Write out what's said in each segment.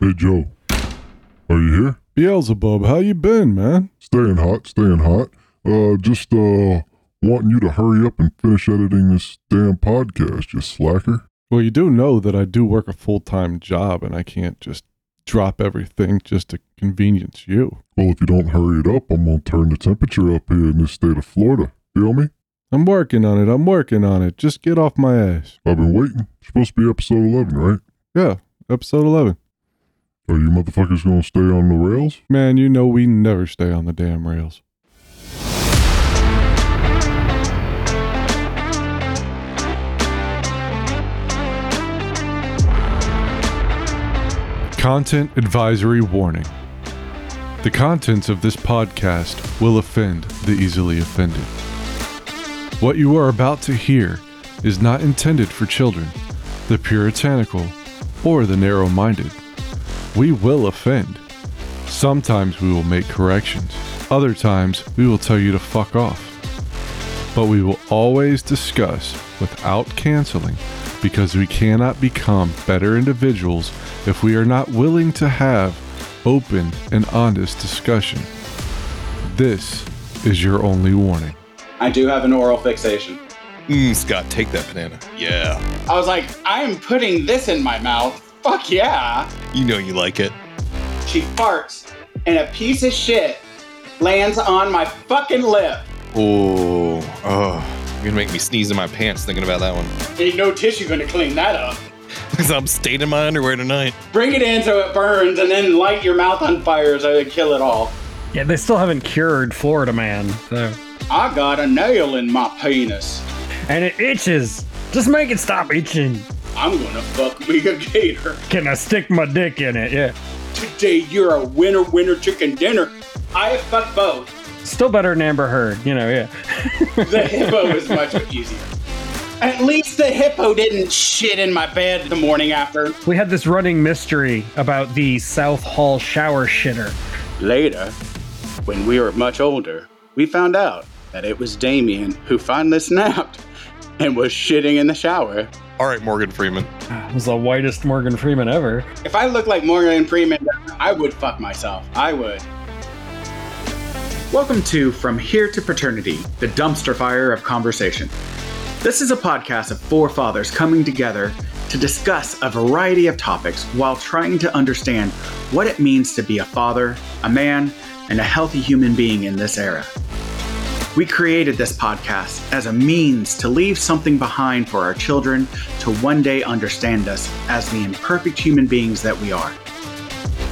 Hey Joe, are you here? Beelzebub, how you been, man? Staying hot, staying hot. Uh, just uh, wanting you to hurry up and finish editing this damn podcast, you slacker. Well, you do know that I do work a full time job and I can't just drop everything just to convenience you. Well, if you don't hurry it up, I'm gonna turn the temperature up here in this state of Florida. Feel me? I'm working on it. I'm working on it. Just get off my ass. I've been waiting. It's supposed to be episode 11, right? Yeah, episode 11. Are you motherfuckers gonna stay on the rails? Man, you know we never stay on the damn rails. Content advisory warning. The contents of this podcast will offend the easily offended. What you are about to hear is not intended for children, the puritanical, or the narrow minded. We will offend. Sometimes we will make corrections, other times we will tell you to fuck off. But we will always discuss without canceling because we cannot become better individuals if we are not willing to have open and honest discussion. This is your only warning. I do have an oral fixation. Mm, Scott, take that banana. Yeah. I was like, I am putting this in my mouth. Fuck yeah. You know you like it. She farts, and a piece of shit lands on my fucking lip. Oh, oh. You're gonna make me sneeze in my pants thinking about that one. Ain't no tissue gonna clean that up. Because I'm staining my underwear tonight. Bring it in so it burns, and then light your mouth on fire so it kill it all. Yeah, they still haven't cured Florida Man, so I got a nail in my penis. and it itches. Just make it stop itching. I'm gonna fuck me a gator. Can I stick my dick in it? Yeah. Today you're a winner, winner chicken dinner. I fuck both. Still better than Amber Heard, you know, yeah. The hippo is much easier. At least the hippo didn't shit in my bed the morning after. We had this running mystery about the South Hall shower shitter. Later, when we were much older, we found out that it was Damien who finally snapped and was shitting in the shower. All right, Morgan Freeman. It was the whitest Morgan Freeman ever. If I looked like Morgan Freeman, I would fuck myself. I would. Welcome to From Here to Paternity, the dumpster fire of conversation. This is a podcast of four fathers coming together to discuss a variety of topics while trying to understand what it means to be a father, a man, and a healthy human being in this era. We created this podcast as a means to leave something behind for our children to one day understand us as the imperfect human beings that we are.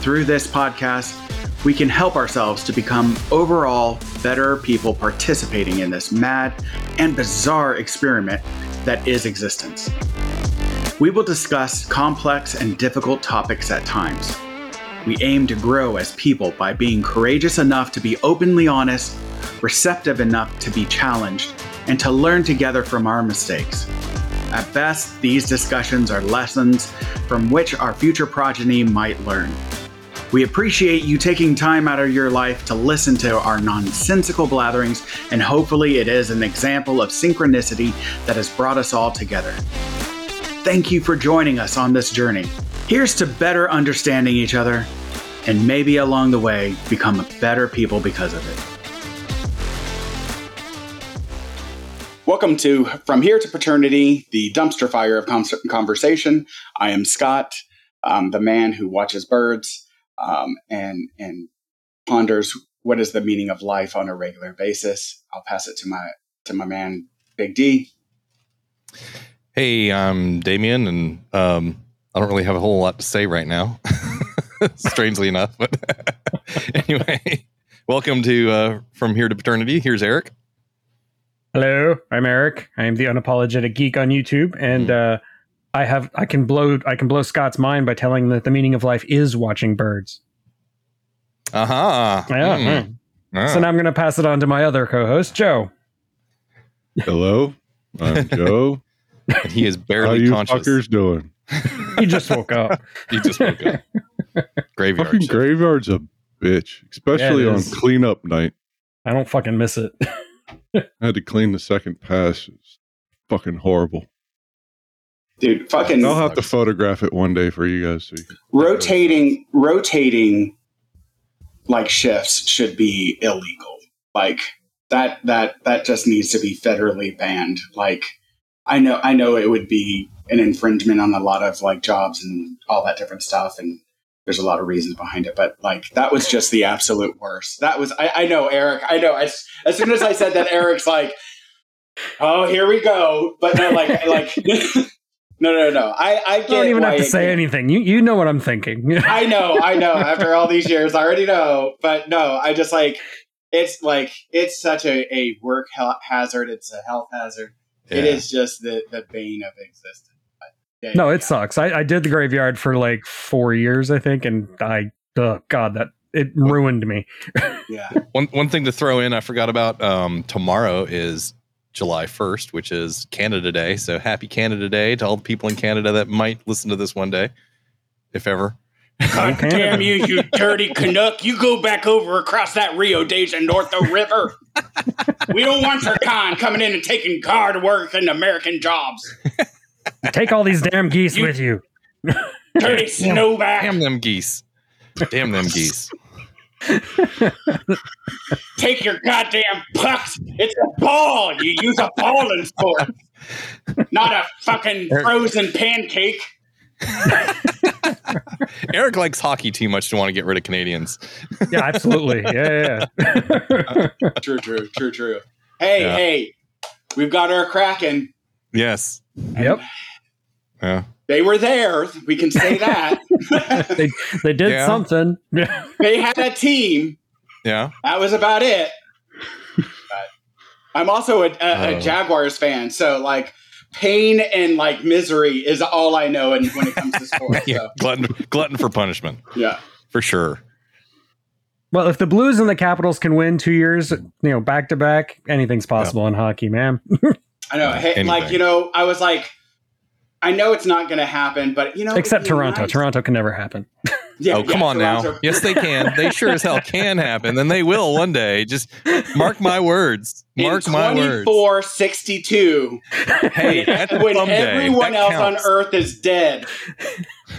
Through this podcast, we can help ourselves to become overall better people participating in this mad and bizarre experiment that is existence. We will discuss complex and difficult topics at times. We aim to grow as people by being courageous enough to be openly honest, receptive enough to be challenged, and to learn together from our mistakes. At best, these discussions are lessons from which our future progeny might learn. We appreciate you taking time out of your life to listen to our nonsensical blatherings, and hopefully, it is an example of synchronicity that has brought us all together. Thank you for joining us on this journey. Here's to better understanding each other, and maybe along the way, become better people because of it. Welcome to From Here to Paternity, the dumpster fire of conversation. I am Scott, um, the man who watches birds um, and and ponders what is the meaning of life on a regular basis. I'll pass it to my to my man Big D. Hey, I'm Damien, and um, I don't really have a whole lot to say right now, strangely enough. But anyway, welcome to uh, From Here to Paternity. Here's Eric. Hello, I'm Eric. I am the unapologetic geek on YouTube, and uh, I have I can blow I can blow Scott's mind by telling that the meaning of life is watching birds. Uh-huh. Yeah. Mm. Ah. So now I'm going to pass it on to my other co-host, Joe. Hello, I'm Joe. And he is barely How barely you conscious. fuckers doing? He just woke up. He just woke up. Graveyard. Fucking shift. graveyard's a bitch, especially Yeah, on is. cleanup night. I don't fucking miss it. I had to clean the second pass. It's fucking horrible. dude. Fucking I'll have to photograph it one day for you guys. So you can- rotating, rotating like shifts should be illegal. Like that, that, that just needs to be federally banned. Like I know, I know it would be an infringement on a lot of like jobs and all that different stuff, and there's a lot of reasons behind it. But like that was just the absolute worst. That was I, I know Eric. I know as as soon as I said that, Eric's like, oh, here we go. But no, like like. No, no, no. I, I I get don't even have to it- say anything. You you know what I'm thinking. I know, I know. After all these years, I already know. But no, I just like it's like it's such a, a work ha- hazard. It's a health hazard. It Yeah. is just the the bane of existence. But, yeah, no, yeah. it sucks. I, I did the graveyard for like four years, I think, and I oh god that it ruined me. Yeah, One one thing to throw in, I forgot about. Um, tomorrow is July first, which is Canada Day. So happy Canada Day to all the people in Canada that might listen to this one day, if ever. God damn you, you dirty Canuck! You go back over across that Rio de Janeiro River. we don't want your con coming in and taking hard work and American jobs. Take all these damn geese You- with you. Dirty snowback. Damn them geese! Damn them geese! Take your goddamn pucks. It's a ball. You use a ball in sports, not a fucking frozen pancake. Eric likes hockey too much to want to get rid of Canadians. Yeah, absolutely. Yeah, yeah. yeah. True, true, true, true. Hey, Yeah. hey, we've got our Kraken. Yes. yep. Yeah. They were there. We can say that. They they did Yeah. something. they had a team. Yeah. That was about it. But I'm also a, a, a Oh. Jaguars fan, so like pain and like misery is all I know in, when it comes to sports. Yeah. So, Glutton, glutton for punishment, yeah. for sure. well, if the Blues and the Capitals can win two years, you know, back to back, anything's possible in hockey, man. I know. Hey, like you know, I was like, I know it's not going to happen, but you know, Except Toronto. nice. Toronto can never happen. Yeah, oh, come yeah, on now. Yes, they can. They sure as hell can happen, and they will one day. Just mark my words. Mark in my words. 24 62 Hey, that's when someday. everyone else counts. on earth is dead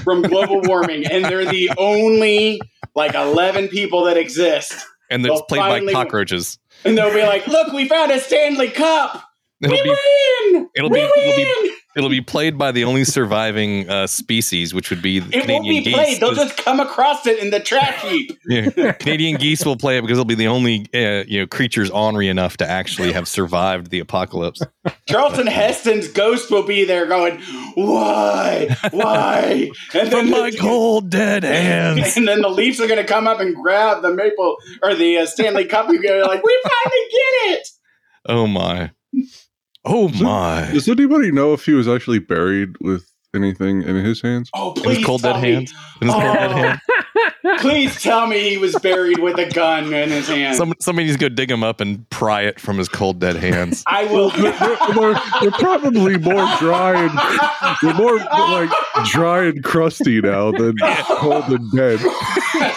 from global warming and they're the only like 11 people that exist and it's Well, played by cockroaches. and they'll be like look we found a stanley cup It'll we be win it'll we be- it'll be- win! It'll be played by the only surviving uh, species, which would be the it won't Canadian be geese. played they'll just come across it in the trash heap Yeah, Canadian geese will play it because they'll be the only uh, you know creatures ornery enough to actually have survived the apocalypse. charlton heston's ghost will be there going why why and From the- my cold dead hands. and then the Leafs are going to come up and grab the maple or the uh, Stanley Cup. You're going to like, we finally get it. Oh my. Oh my. Does anybody know if he was actually buried with anything in his hands? Oh, In please his cold tell dead me. hands. In his cold dead Oh. Please tell me he was buried with a gun in his hand. Some, somebody needs to go dig him up and pry it from his cold dead hands. I will. They're, they're- they're probably more dry and they're more like dry and crusty now than cold and dead.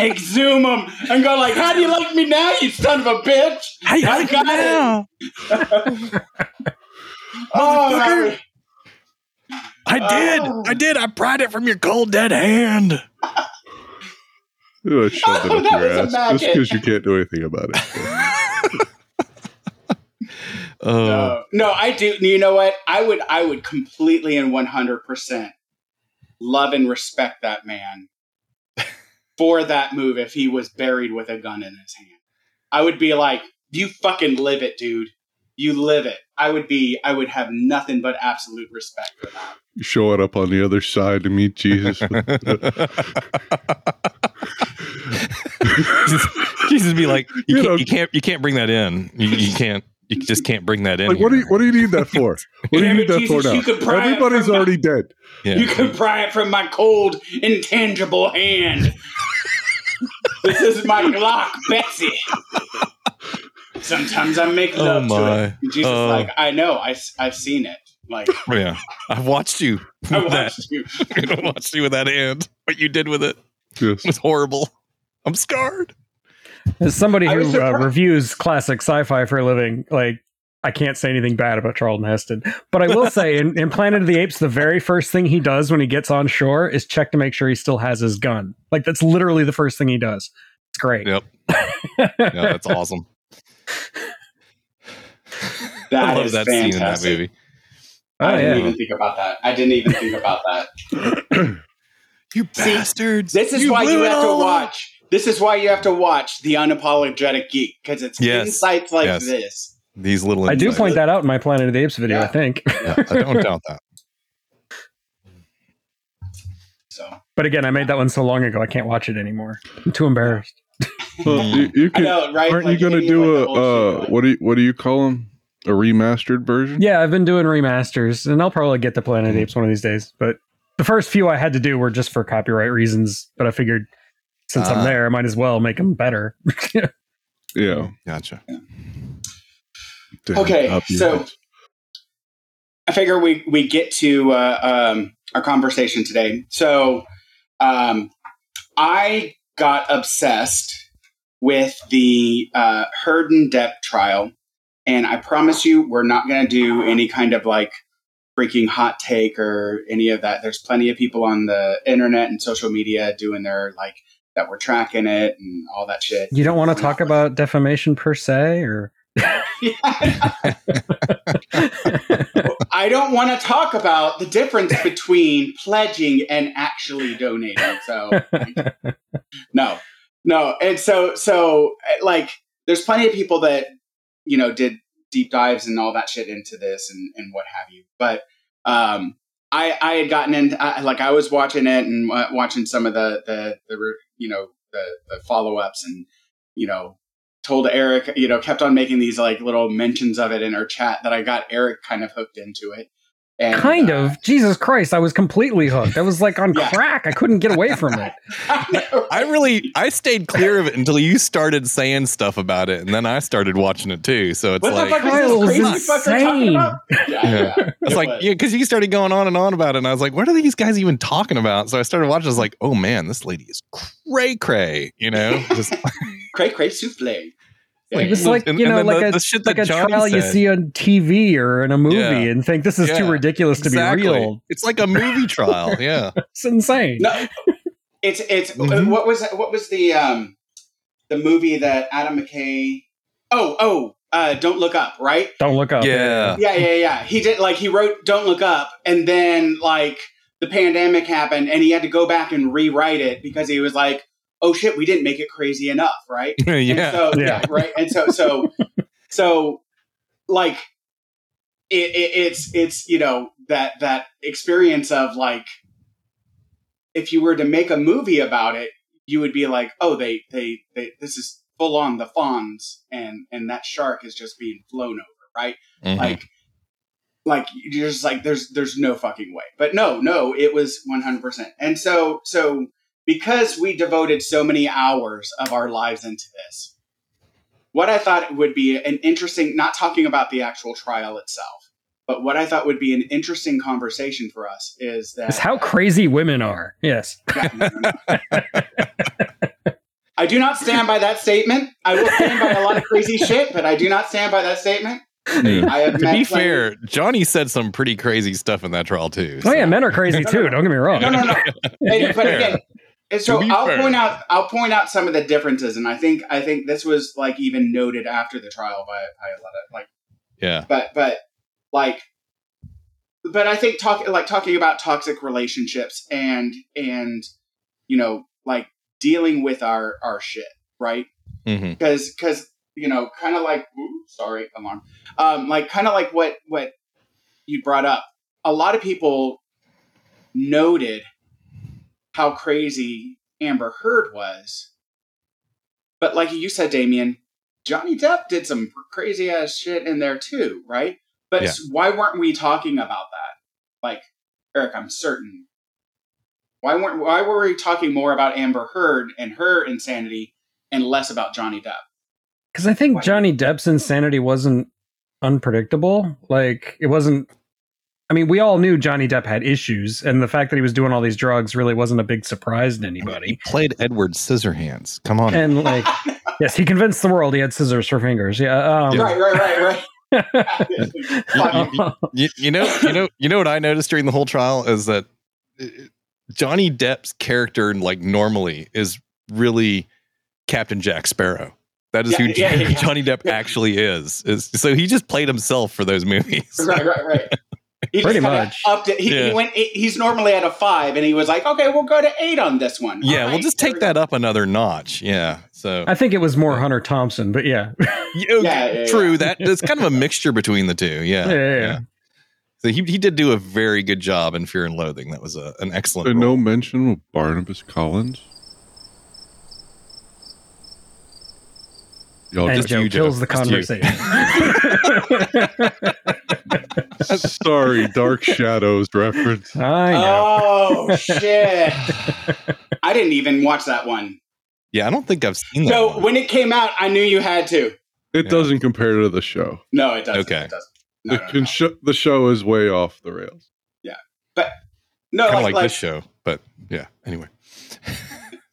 exhume him and go like, "How do you like me now, you son of a bitch?" Hey, I got it. Oh, I- I did. Oh. I did. I pried it from your cold dead hand. Ugh, shove it Oh, up that your was a ass just because you can't do anything about it. Oh, no, no, I do. You know what? I would, I would completely and one hundred percent love and respect that man for that move if he was buried with a gun in his hand. I would be like, "You fucking live it, dude. You live it." I would be, I would have nothing but absolute respect for that. You show it up on the other side to meet Jesus. Jesus, Jesus be like, you You can't, know- you can't, you can't bring that in. You, you can't, you just can't bring that in. like, what do you what do you need that for? What do you need that Jesus, for you now? could pry Everybody's from my- already dead. Yeah. You can pry it from my cold, intangible hand. this is my Glock, Betsy. Sometimes I make Oh love to my. it. Jesus, Oh. like I know, I, I've seen it. Like yeah, I've watched you. I with that. watched you. I watched you with that hand. What you did with it Yes. was horrible. I'm scarred. As somebody who uh, reviews classic sci-fi for a living, like I can't say anything bad about Charlton Heston. But I will say in, in Planet of the Apes, the very first thing he does when he gets on shore is check to make sure he still has his gun. Like that's literally the first thing he does. It's great. Yep. Yeah, that's awesome. That I love is that scene in that movie. Oh, I didn't yeah. even think about that. I didn't even think about that. You See, bastards! This is You why you have to all up. watch. This is why you have to watch the unapologetic geek because it's Yes. insights like Yes. this. These little. I do point that out in my Planet of the Apes video, I think. Yeah, I don't doubt that. So But again, I made that one so long ago, I can't watch it anymore. I'm too embarrassed. Well, you, you can, know, right? aren't Like, you going to do like, a the whole uh, what do you, what do you call them? A remastered version? Yeah, I've been doing remasters, and I'll probably get the Planet of the Apes one of these days. But the first few I had to do were just for copyright reasons. But I figured since Ah. I'm there, I might as well make them better. Yeah. Gotcha. Damn Okay, copyright. so- I figure we we get to uh, um, our conversation today. So um, I got obsessed with the uh, Herden Depp trial, and I promise you, we're not going to do any kind of like freaking hot take or any of that. There's plenty of people on the internet and social media doing their like that we're tracking it and all that shit. you don't want to talk about defamation per se, or I don't want to talk about the difference between pledging and actually donating. So, no, no. And so, so like, there's plenty of people that, you know, did deep dives and all that shit into this and, and what have you. But, um, I, I had gotten into, I, like, I was watching it and watching some of the, the, the, you know, the, the follow ups and, you know, told Eric, you know, kept on making these like little mentions of it in our chat that I got Eric kind of hooked into it. And, kind uh, of. Jesus Christ, I was completely hooked. I was like on Yeah. crack. I couldn't get away from it. I really I stayed clear of it until you started saying stuff about it, and then I started watching it too. So it's What like the fuck Kyle's is this crazy fucker talking insane. about? Yeah, Yeah. yeah. It's It like, was. yeah, because you started going on and on about it, and I was like, what are these guys even talking about? So I started watching. I was like, oh man, this lady is cray cray. You know, just cray cray souffle. Yeah, It was like And- you know, like the- a the shit like a Johnny trial you see on TV or in a movie, Yeah. and think this is too Yeah. ridiculous to exactly. be real. It's like a movie trial. Yeah, It's insane. no, it's it's Mhm. what was what was the um the movie that Adam McKay? Oh oh, uh, don't look up, right? Don't look up. Yeah. Yeah yeah yeah. He did like he wrote Don't Look Up, and then like the pandemic happened, and he had to go back and rewrite it because he was like, oh shit, we didn't make it crazy enough, right? And yeah. so, yeah. Yeah. right. And so, so, so, like, it, it, it's it's you know that that experience of like, if you were to make a movie about it, you would be like, oh, they they they this is full on the Fonz, and and that shark is just being flown over, right? Mhm. Like. Like you're just like there's there's no fucking way, but no no it was 100 percent, and so so because we devoted so many hours of our lives into this, what I thought would be an interesting, not talking about the actual trial itself, but what I thought would be an interesting conversation for us is that It's how crazy women are. Yes. Yeah, no, no, no. I do not stand by that statement. I will stand by a lot of crazy shit, but I do not stand by that statement. Yeah. I have to be plenty- fair, Johnny said some pretty crazy stuff in that trial too. Oh yeah, men are crazy No, no, too. Don't get me wrong. No, no, no. But again, and so I'll fair. point out I'll point out some of the differences, and I think I think this was like even noted after the trial by, by a lot of like yeah, but but like but I think talking like talking about toxic relationships and and you know like dealing with our our shit right? Because because you know kind of like ooh, sorry alarm um like kind of like what what you brought up a lot of people noted how crazy amber heard was but like you said damien johnny depp did some crazy ass shit in there too right but Yeah. why weren't we talking about that like eric i'm certain why weren't why were we talking more about amber heard and her insanity and less about johnny depp Because I think Why- Johnny Depp's insanity wasn't unpredictable. Like it wasn't. I mean, we all knew Johnny Depp had issues, and the fact that he was doing all these drugs really wasn't a big surprise to anybody. He anybody. played Edward Scissorhands. Come on, And like, yes, he convinced the world he had scissors for fingers. Yeah. Um, right right right right you, you know, you know, you know what I noticed during the whole trial is that uh, Johnny Depp's character, like normally, is really Captain Jack Sparrow. That is Yeah, who yeah, yeah, yeah. Johnny Depp Yeah. actually is. is. So he just played himself for those movies. right, right, right. He Pretty much. Upped it. He, Yeah. he went. He's normally at a five, and he was like, "Okay, we'll go to eight on this one." Yeah, All we'll just take that up another notch. Yeah. So I think it was more Hunter Thompson, but yeah. Yeah, Yeah, yeah, true. yeah. That it's kind of a mixture between the two. Yeah. Yeah, yeah, yeah. So he, he did do a very good job in Fear and Loathing. That was a, an excellent. And role. no mention of Barnabas Collins. Y'all and just Joe you, Joe. kills the conversation. sorry, Dark Shadows reference. I know. Oh shit! I didn't even watch that one. Yeah, I don't think I've seen that. So one. when it came out, I knew you had to. It Yeah. doesn't compare to the show. No, it doesn't. Okay. It doesn't. No, The, no, con- no. sho- the show is way off the rails. Yeah, but no, kind of like, like, like this show, but yeah. Anyway,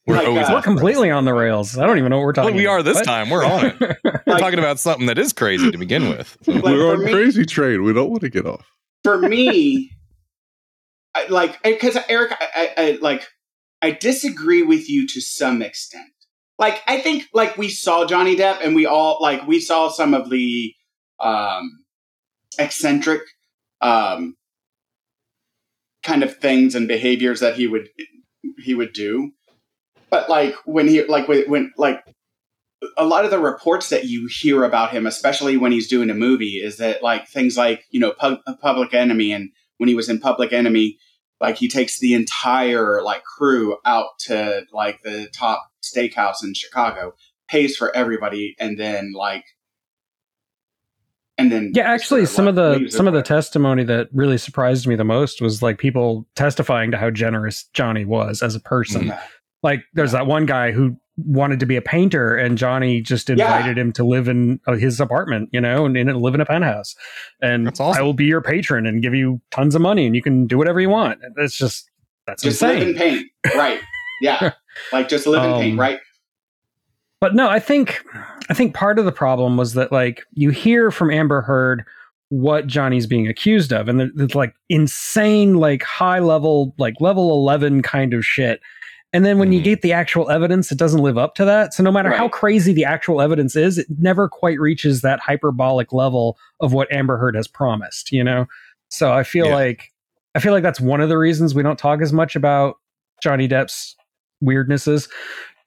we're Like, always uh, We're completely on the rails. I don't even know what we're talking well, we about. are this What? time. We're on it. We're Like- talking about something that is crazy to begin with. So- Like, We're for on me- crazy train. We don't want to get off. for me, I, like because Eric, I, I, I like I disagree with you to some extent. Like I think like we saw Johnny Depp and we all like we saw some of the um eccentric um kind of things and behaviors that he would he would do. But like when he like when, when like a lot of the reports that you hear about him, especially when he's doing a movie, is that like things like you know Pub- Public Enemy, and when he was in Public Enemy, like he takes the entire like crew out to like the top steakhouse in Chicago, pays for everybody, and then like, and then Yeah, actually, some of the some of the testimony that really surprised me the most was like people testifying to how generous Johnny was as a person. Like, there's that one guy who wanted to be a painter, and Johnny just Yeah. invited him to live in uh, his apartment, you know, and, and live in a penthouse. And That's awesome. I will be your patron and give you tons of money, and you can do whatever you want. It's just that's just live in insane. pain, right? Yeah, like just live in pain, Um, right? But no, I think I think part of the problem was that like you hear from Amber Heard what Johnny's being accused of, and it's like insane, like high level, like level eleven kind of shit. And then when you Mhm. get the actual evidence, it doesn't live up to that. So no matter how crazy the actual evidence is, it never quite reaches that hyperbolic level of what Amber Heard has promised. You know, so I feel Yeah. like I feel like that's one of the reasons we don't talk as much about Johnny Depp's weirdnesses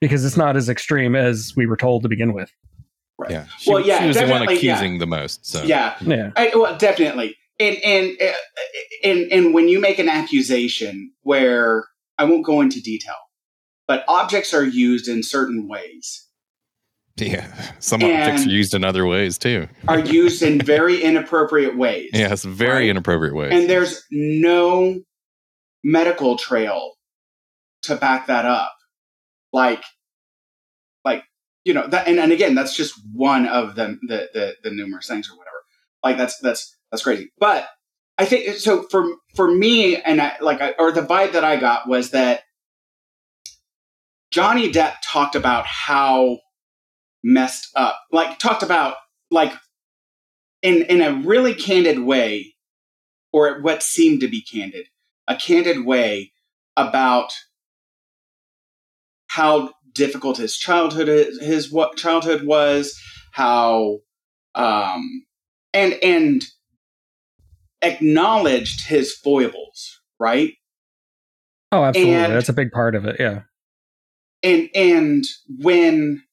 because it's not as extreme as we were told to begin with. Right. yeah, she, Well, yeah, she was the one definitely, yeah. accusing the most. So Yeah, Yeah. I, well, definitely. And and uh, and and when you make an accusation where I won't go into detail, but objects are used in certain ways, yeah, some objects are used in other ways too. are used in very inappropriate ways. Yeah, it's very Right. inappropriate ways. And there's no medical trail to back that up. Like, like you know that, and, and again, that's just one of the, the the the numerous things or whatever. Like that's that's that's crazy. But I think so for for me, and I, like, I, or the vibe that I got was that Johnny Depp talked about how messed up, like talked about like in in a really candid way or what seemed to be candid, a candid way about how difficult his childhood is, his what childhood was, how um and and acknowledged his foibles, right? Oh, absolutely. And- That's a big part of it. Yeah. And and when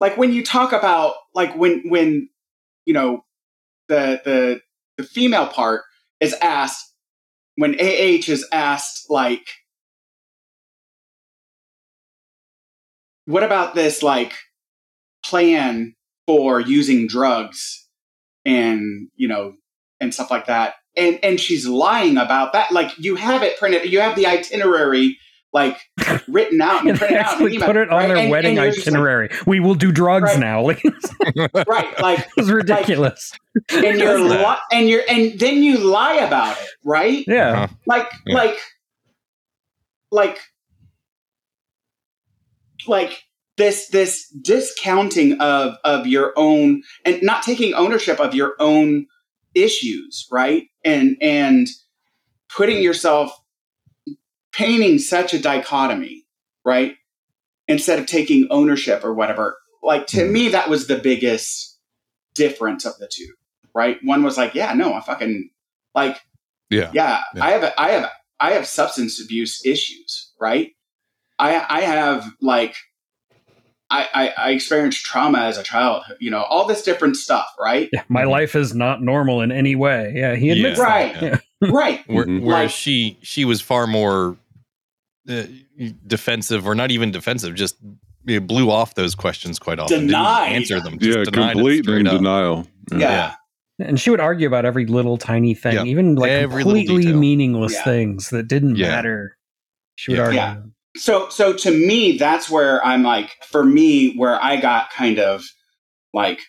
like when you talk about like when when you know the the the female part is asked when ah is asked like what about this like plan for using drugs and you know and stuff like that? And and she's lying about that. Like you have it printed you have the itinerary like written out and And printed out actually email, put it on right? their And- wedding and you're like- itinerary. we will do drugs Right. now. Like, it right like was ridiculous. and you're li- and you're and then you lie about it right yeah. Uh-huh. like Yeah. like like like this this discounting of of your own and not taking ownership of your own issues, right? And and putting yourself painting such a dichotomy, right? Instead of taking ownership or whatever. Like to me, that was the biggest difference of the two, right? One was like, yeah, no, I fucking like, Yeah. yeah, Yeah. I have, a, I have, I have substance abuse issues, right? I, I have like, I, I, I experienced trauma as a child, you know, all this different stuff, right? Yeah, my life is not normal in any way. Yeah, he admits Yeah. Right. that. right. Where, Mhm. Whereas Like- she she was far more uh, defensive, or not even defensive, just you know, blew off those questions quite often. Didn't answer them. Just Yeah, denied complete straight in denial. Yeah. And she would argue about every little tiny thing, Yeah. even like Every completely meaningless Yeah. things that didn't Yeah. matter. She would Yeah. argue. Yeah. So, so to me, that's where I'm like, for me, where I got kind of like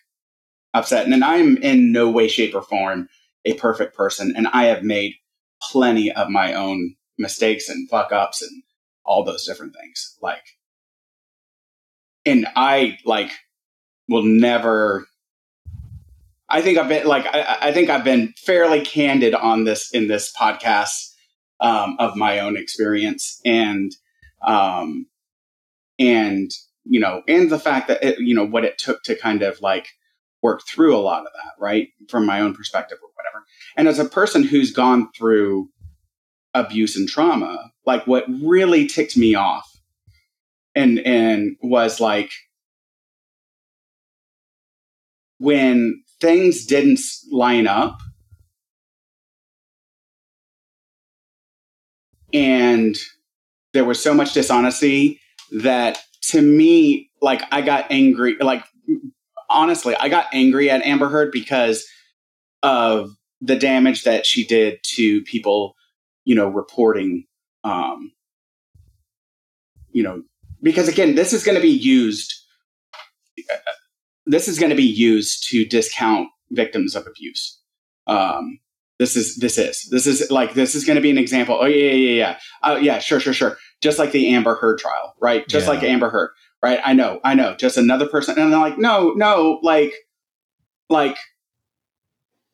upset. And then I'm in no way, shape, or form a perfect person. And I have made plenty of my own mistakes and fuck ups and all those different things. Like, and I like will never. I think I've been like I, I think I've been fairly candid on this in this podcast um, of my own experience and um, and you know and the fact that it, you know what it took to kind of like work through a lot of that right from my own perspective or whatever and as a person who's gone through abuse and trauma like what really ticked me off and and was like when things didn't line up and there was so much dishonesty that to me like i got angry like honestly i got angry at amber heard because of the damage that she did to people you know reporting um you know because again this is going to be used this is going to be used to discount victims of abuse. Um this is this is this is like this is going to be an example. Oh yeah yeah yeah yeah. Oh yeah sure sure sure. Just like the amber heard trial right? Just Yeah. like amber heard right? I know i know. Just another person and i'm like no no like like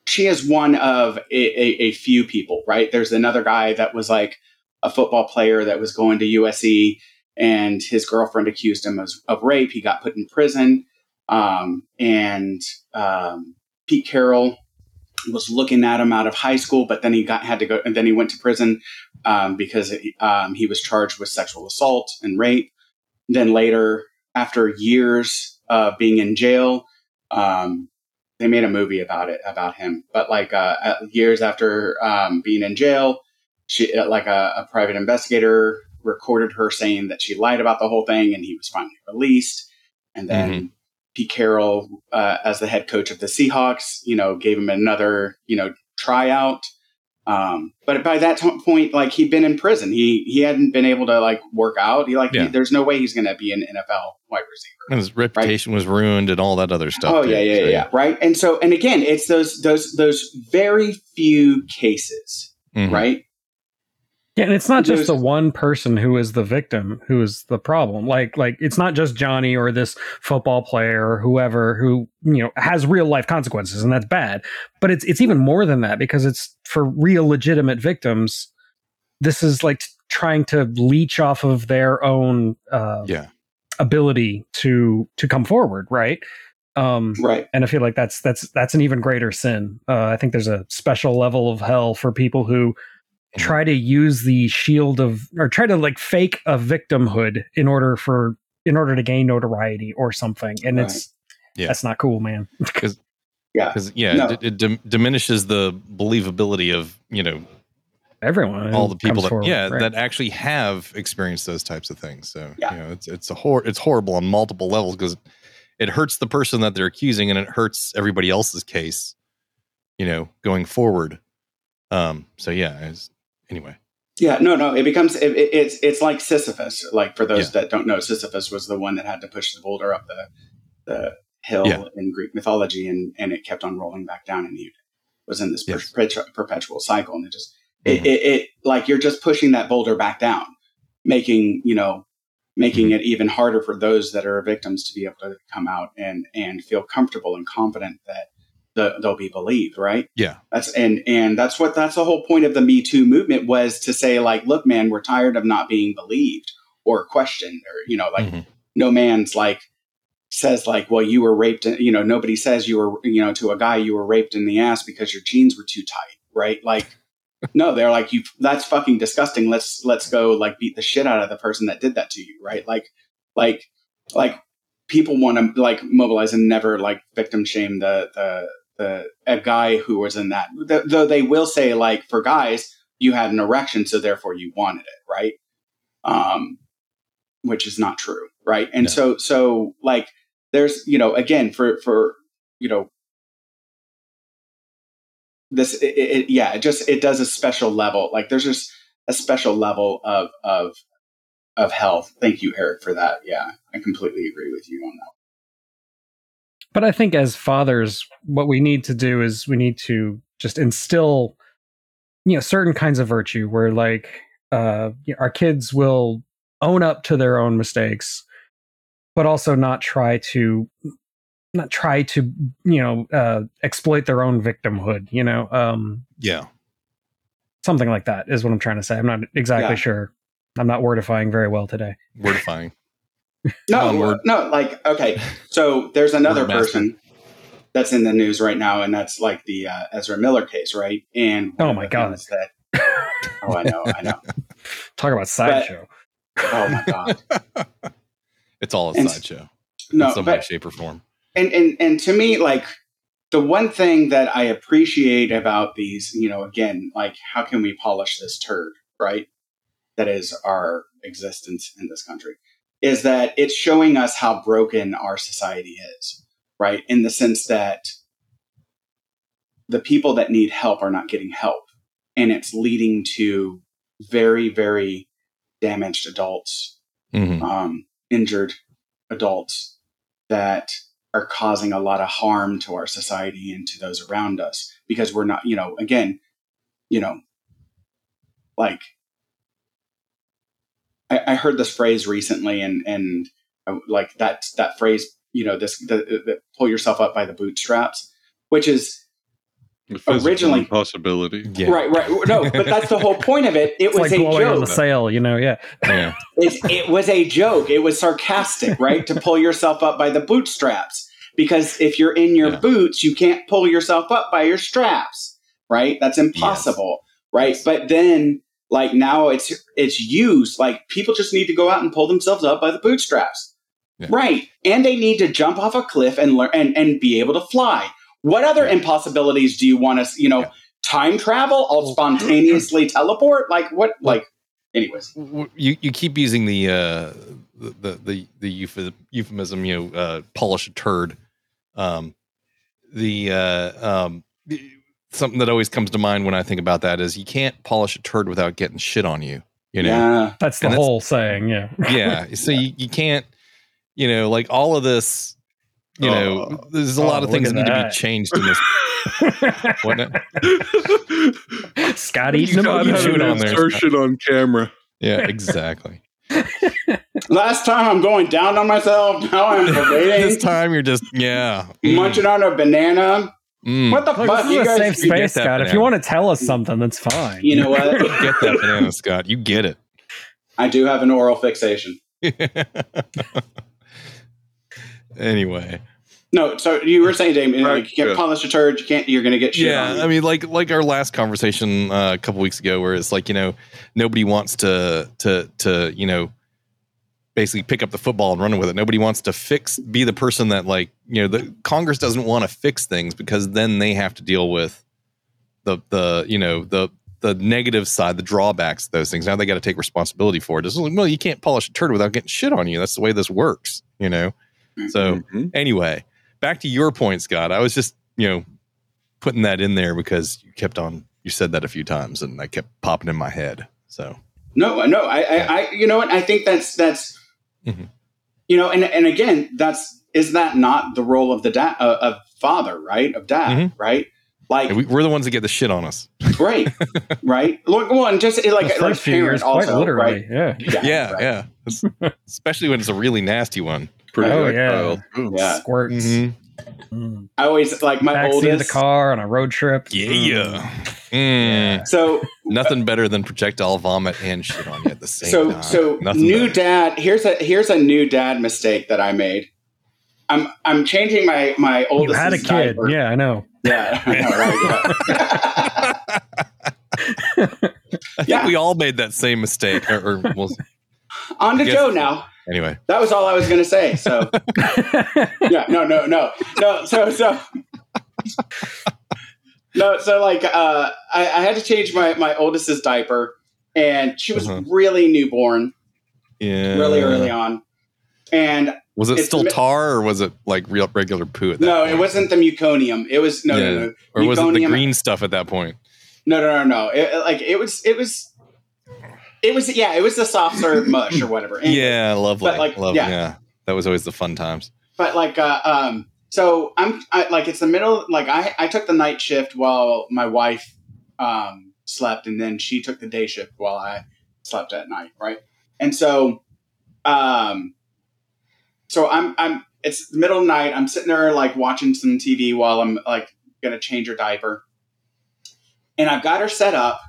she is one of a, a, a few people right? There's another guy that was like a football player that was going to usc and his girlfriend accused him of, of rape. He got put in prison. Um, and um, pete carroll was looking at him out of high school, but then he got had to go, and then he went to prison um, because um, he was charged with sexual assault and rape. Then later, after years of being in jail, um, they made a movie about it about him. But like uh, years after um, being in jail, she uh, like a, a private investigator recorded her saying that she lied about the whole thing, and he was finally released. And then Pete Carroll, uh, as the head coach of the Seahawks, you know, gave him another, you know, tryout. Um, but by that t- point, like he'd been in prison, he he hadn't been able to like work out. He like, Yeah. he- there's no way he's going to be an NFL wide receiver. And his reputation was ruined and all that other stuff. Oh too. yeah, yeah, So, yeah, right. And so, and again, it's those those those very few cases, Mhm. right? Yeah, and it's not just There's- the one person who is the victim who is the problem. Like like it's not just Johnny or this football player or whoever who, you know, has real life consequences and that's bad. But it's it's even more than that because it's for real legitimate victims. This is like trying to leech off of their own uh, Yeah. ability to to come forward, right? Um, Right. and I feel like that's that's that's an even greater sin. Uh, I think there's a special level of hell for people who try to use the shield of or try to like fake a victimhood in order for in order to gain notoriety or something, and Right. it's Yeah. that's not cool, man. because Yeah. Because yeah, No. it, it dim- diminishes the believability of you know Everyone, all the people that forward, yeah right? that actually have experienced those types of things. So Yeah. you know, it's it's a hor- it's horrible on multiple levels because it hurts the person that they're accusing and it hurts everybody else's case. You know, going forward. Um. So yeah. It's, anyway. Yeah, no, no. It becomes it, it- it's it's like Sisyphus. Like for those Yeah. that don't know, Sisyphus was the one that had to push the boulder up the the hill Yeah. in Greek mythology, and and it kept on rolling back down, and he was in this Yes. perpetual, perpetual cycle, and it just Mhm. it, it, it like you're just pushing that boulder back down, making you know making it even harder for those that are victims to be able to come out and and feel comfortable and confident that the, they'll be believed right Yeah. that's and and that's what that's the whole point of the me too movement was to say like look man we're tired of not being believed or questioned or you know like Mhm. no man's like says like well you were raped you know nobody says you were you know to a guy you were raped in the ass because your jeans were too tight right like no they're like you that's fucking disgusting let's let's go like beat the shit out of the person that did that to you right like like like people want to like mobilize and never like victim shame the the the a guy who was in that Th- though they will say like for guys you had an erection so therefore you wanted it right? Um which is not true right? And No. so so like there's you know again for for you know this it, it, yeah it just it does a special level like there's just a special level of of of health. Thank you eric for that. Yeah i completely agree with you on that But I think as fathers, what we need to do is we need to just instill, you know, certain kinds of virtue where like uh, our kids will own up to their own mistakes, but also not try to not try to you know uh, exploit their own victimhood. You know, um, Yeah. something like that is what I'm trying to say. I'm not exactly Yeah. sure. I'm not wordifying very well today. Wordifying. No, no, like okay. So there's another person that's in the news right now, and that's like the uh, Ezra Miller case, right? And oh my God. things That oh, I know, I know. Talk about sideshow. Oh my god. It's all a And- sideshow No, in some way, shape, or form. and and and to me, like the one thing that I appreciate about these, you know, again, like how can we polish this turd, right? That is our existence in this country, is that it's showing us how broken our society is, right? In the sense that the people that need help are not getting help, and it's leading to very, very damaged adults Mhm. um, injured adults that are causing a lot of harm to our society and to those around us because we're not, you know, again, you know, like I, I heard this phrase recently, and and uh, like that that phrase, you know, this the, the pull yourself up by the bootstraps, which is Originally- impossibility. Yeah. right, right. No, but that's the whole point of it. It It's was like a blowing on joke. the sail, you know. Yeah. Yeah. it, it was a joke. It was sarcastic, right? to pull yourself up by the bootstraps. Because if you're in your Yeah. boots, you can't pull yourself up by your straps, right? That's impossible, right? Yes. But then, like now, it's it's used. Like people just need to go out and pull themselves up by the bootstraps, Yeah. right? And they need to jump off a cliff and learn and, and be able to fly. What other Yeah. impossibilities do you want us? You know, Yeah. time travel? I'll spontaneously teleport? Like what? Like, anyways. You you keep using the uh the the the, the euph- euphemism you know uh polish a turd um the uh um the- something that always comes to mind when i think about that is you can't polish a turd without getting shit on you you know Yeah. That's the And that's- whole saying. Yeah. yeah so you, you can't you know like all of this you know Oh. there's a Oh, lot of things that need to be changed in this what Scott eating a Scott Scott you an on there, insertion on camera. yeah exactly Last time I'm going down on myself. Now I'm debating. this time you're just yeah mm, munching on a banana. Mm. What the Look, fuck, this you is a guys? safe space, that Scott. If you want to tell us something, that's fine. You know what? get that banana scott you get it I do have an oral fixation. anyway, No, so you were saying, Damien, Right, like you can't yeah. polish a turd. You can't. You're going to get shit. on yeah, you. I mean, like like our last conversation uh, a couple weeks ago, where it's like you know nobody wants to to to you know basically pick up the football and run with it. Nobody wants to fix be the person that like you know the Congress doesn't want to fix things because then they have to deal with the the you know the the negative side, the drawbacks of those things. Now they got to take responsibility for it. It's like, well, you can't polish a turd without getting shit on you. That's the way this works, you know. So Mhm. anyway, back to your point, Scott. I was just, you know, putting that in there because you kept on, you said that a few times and I kept popping in my head. So, No, no. I, I, I, you know what? I think that's that's, Mhm. you know, and and again, that's is that not the role of the dad uh, of father, right? Of dad, Mhm. right? Like, we, we're the ones that get the shit on us. right, right. Look, one just like the like first few parent also, quite literally. right? Yeah. Yeah, right. yeah. Especially when it's a really nasty one. Pretty Oh, tactile, too. Yeah. Squirts. Mhm. Mm. I always like my Backseat of the oldest. car on a road trip. Yeah. Mm. So Nothing better than projectile vomit and shit on you at the same so time. so Nothing new better. dad. Here's a here's a new dad mistake that I made. I'm I'm changing my my You oldest. had a kid. diaper. Yeah, I know. Yeah, I know, right, yeah. I think Yeah. we all made that same mistake. Or, or well, On to Joe now. Anyway. That was all I was going to say. So yeah, no, no, no, no. So so no. So like, uh, I, I had to change my my oldest's diaper, and she was Uh-huh. really newborn, Yeah. really early on, and Was it still tar or was it like real regular poo at that no, point? it wasn't the meconium. It was no, Yeah. no, no, Or was it the green stuff at that point? no, no, no, no. It, like it was, it was, it was. Yeah, it was the soft serve mush or whatever. Anyway, yeah, lovely. but, like, Love, yeah. yeah. That was always the fun times. but like uh, um so i'm I, like it's the middle like i i took the night shift while my wife um slept and then she took the day shift while i slept at night right and so um so i'm i'm it's the middle of the night i'm sitting there like watching some tv while i'm like gonna change her diaper and i've got her set up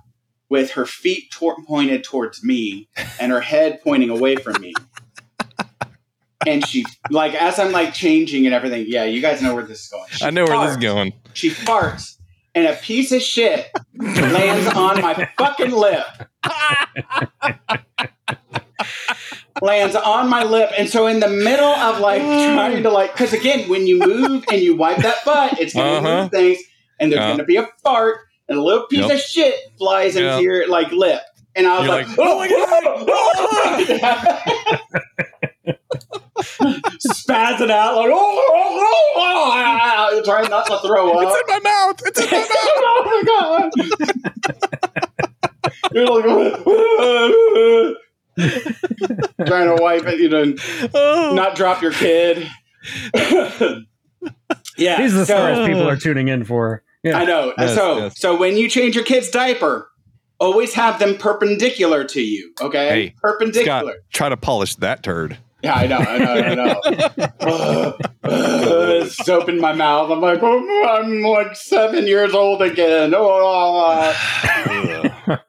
with her feet tor- pointed towards me and her head pointing away from me and she like as I'm like changing and everything. Yeah, you guys know where this is going. She I know where this is going. She farts, and a piece of shit lands on my fucking lip. lands on my lip, and so in the middle of like trying to like, because again, when you move and you wipe that butt, it's gonna Uh-huh. move things, and there's Yeah. gonna be a fart, and a little piece Yep. of shit flies into your like lip. And I was like, like, "Oh my god!" spazzing out like, oh, oh, oh, oh, trying not to throw up. It's in my mouth. It's in my mouth. oh my god! You're like trying to wipe it, you know, Oh. not drop your kid. yeah, These are the so- stories people are tuning in for. Yeah. I know. Yes, so, yes. so when you change your kid's diaper, always have them perpendicular to you. Okay, Hey, perpendicular. Scott, try to polish that turd. Yeah, I know, I know, I know. Ugh, ugh, soap in my mouth. I'm like, oh, I'm like seven years old again. Oh, ah.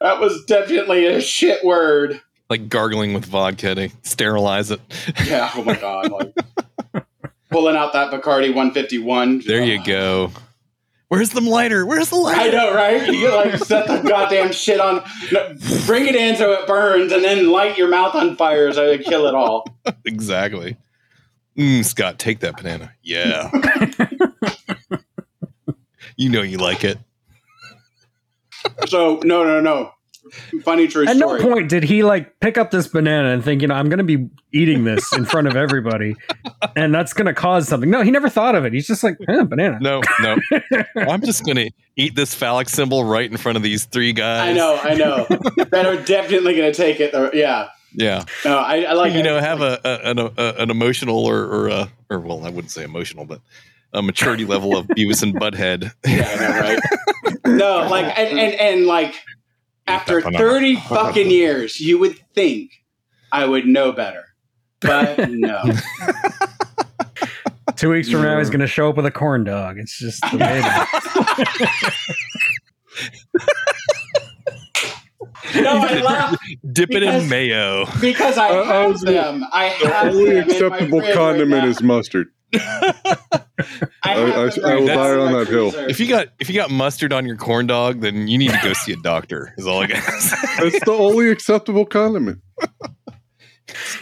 that was definitely a shit word. like gargling with vodka to sterilize it. Yeah. Oh my god. Like pulling out that Bacardi 151. There you go. Where's the lighter? Where's the lighter? I know, right? You like set the goddamn shit on, no, bring it in so it burns, and then light your mouth on fire so it kill it all. Exactly. Mm, Scott, take that banana. Yeah. you know you like it. So no, no, no. Funny true At no point did he like pick up this banana and think, you know, I'm going to be eating this in front of everybody, and that's going to cause something. No, he never thought of it. He's just like, eh, banana. No, no. I'm just gonna eat this phallic symbol right in front of these three guys. I know, I know. that are definitely going to take it. Or, yeah. Yeah. No, I, I like you it. know, have a, a an, a, an emotional or or uh, or well, I wouldn't say emotional, but a maturity level of Beavis and Butthead. Yeah, I know, right? no, like, and, and, and like, after 30 fucking years, you would think I would know better. But no. Two weeks from now, he's going to show up with a corn dog. It's just the way it no, I laugh Dip it Because- in mayo. because I Uh, I have them. I The have only them in my acceptable fridge right condiment is mustard. I, I- I- them I right will die on that hill. If you got if you got mustard on your corn dog, then you need to go see a doctor. Is all I got. That's the only acceptable condiment.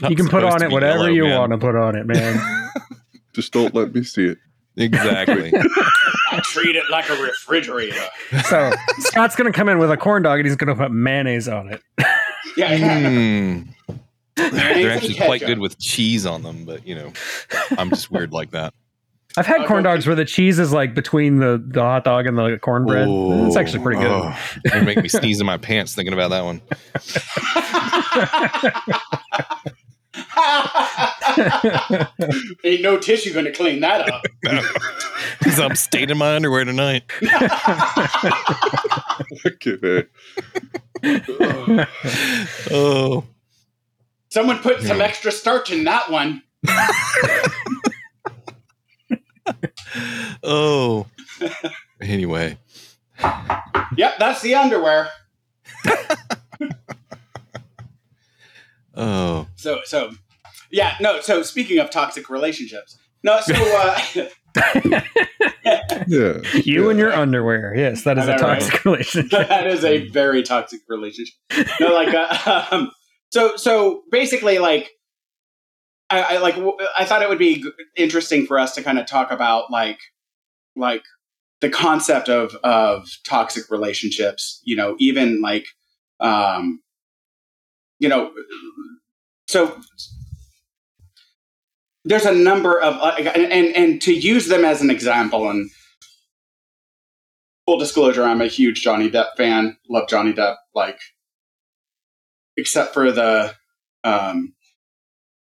You can put on it whatever you want to put on it, man. Just don't let me see it. Exactly. I treat it like a refrigerator. So Scott's going to come in with a corn dog and he's going to put mayonnaise on it. Yeah, yeah. Mm. They're Mayonnaise actually quite good with cheese on them, but you know, I'm just weird like that. I've had corn dogs where the cheese is like between the, the hot dog and the cornbread. It's actually pretty good. Oh, you make me sneeze in my pants thinking about that one. Ain't no tissue going to clean that up. Because I'm staying in my underwear tonight. Look at that. Oh. Someone put some extra starch in that one. Oh. Anyway. Yep, that's the underwear. Oh. So, so, yeah, no. So, speaking of toxic relationships, no. So, uh, Yeah. you and your underwear. Yes, that is I a know, right? toxic relationship. that is a very toxic relationship. No, like, uh, um, so, so basically, like, I, I like, I thought it would be interesting for us to kind of talk about, like, like the concept of of toxic relationships. You know, even like, um, you know, so there's a number of uh, and, and and to use them as an example and full disclosure i'm a huge johnny depp fan love johnny depp like except for the um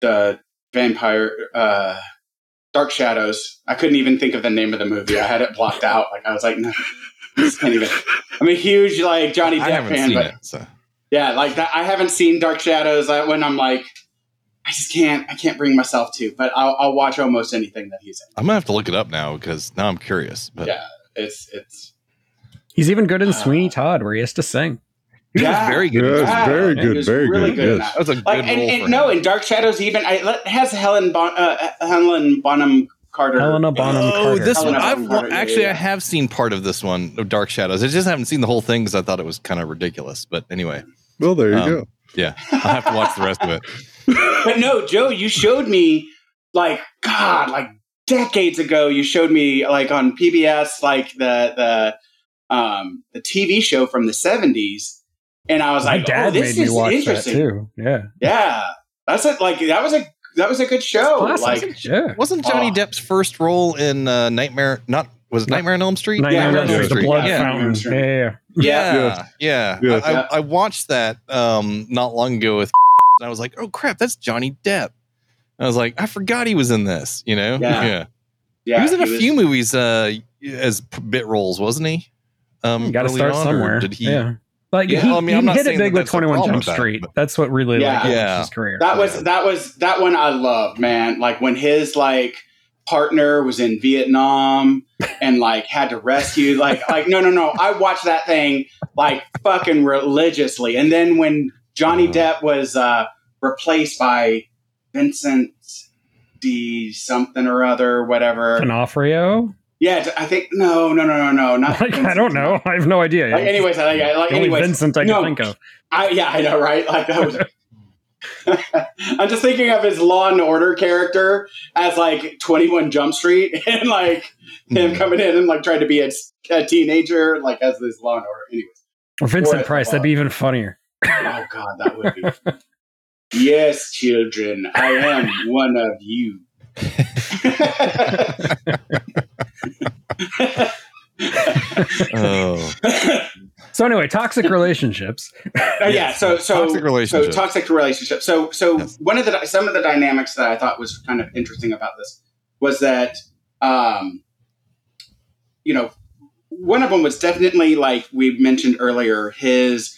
the vampire uh dark shadows i couldn't even think of the name of the movie i had it blocked out like I was like, no, I can't even. I'm a huge like johnny I depp haven't fan seen but it. So. yeah, like that. I haven't seen Dark Shadows I, when I'm like, I just can't. I can't bring myself to. But I'll, I'll watch almost anything that he's in. I'm gonna have to look it up now because now I'm curious. But Yeah, it's it's. He's even good in Uh, Sweeney Todd, where he has to sing. He Yeah. was very good. Yeah, at it's. Yeah, very good. was Very really good. good yes. that. That was a good Like and, role and for no, him. in Dark Shadows, even I, has Helen bon, uh, Helen Bonham Carter. Helena Bonham Oh, Carter. this Helena one. I've Bonham Carter, yeah, actually yeah. I have seen part of this one of Dark Shadows. I just haven't seen the whole thing because I thought it was kind of ridiculous. But anyway, Well, there you Um, go. yeah, I'll have to watch the rest of it. But no, Joe, you showed me like God, like decades ago. You showed me like on PBS, like the the um the TV show from the seventies, and I was My like, dad oh, this made me is watch that interesting. too. Yeah. Yeah, that's it. Like that was a that was a good show. Classic. Like yeah. Wasn't Johnny Oh. Depp's first role in uh, Nightmare? Not was it Nightmare on Elm Street? Nightmare Yeah, on Elm yeah, Street, the blood Yeah. fountain. Yeah, yeah, yeah, yeah. Yeah, yeah. Yes. I, I, I watched that um, not long ago with, and I was like, "Oh crap, that's Johnny Depp." I was like, "I forgot he was in this." You know? Yeah. yeah. he was in a he few movies uh, as bit roles, wasn't he? Um, got to start on, somewhere. Did he? Yeah. Like Yeah, he, I mean, he I'm not hit it big with 21 Jump with that, Street. That's what really Yeah. launched Yeah. his career. That was Yeah. that was that one I loved, man. Like when his like partner was in Vietnam and like had to rescue like like no no no. I watched that thing like fucking religiously. And then when Johnny. Depp was uh replaced by Vincent D something or other, whatever. D'Onofrio? Yeah, I think no no no no no not Like, I don't know. I have no idea. Like, anyways, I, I- like The only anyways, Vincent I no. can think of. I, yeah, I know, right? Like that was. I'm just thinking of his Law and Order character as like 21 Jump Street, and like him Mhm. coming in and like trying to be a, a teenager, like as this Law and Order. Anyways, Or Vincent Or- Price. That'd be even funnier. oh god, that would be. yes, children, I am one of you. Oh, So anyway, toxic relationships. Oh, yeah. So so Toxic relationship. So toxic relationships. So so Yes. one of the some of the dynamics that I thought was kind of interesting about this was that um, you know one of them was definitely like we mentioned earlier his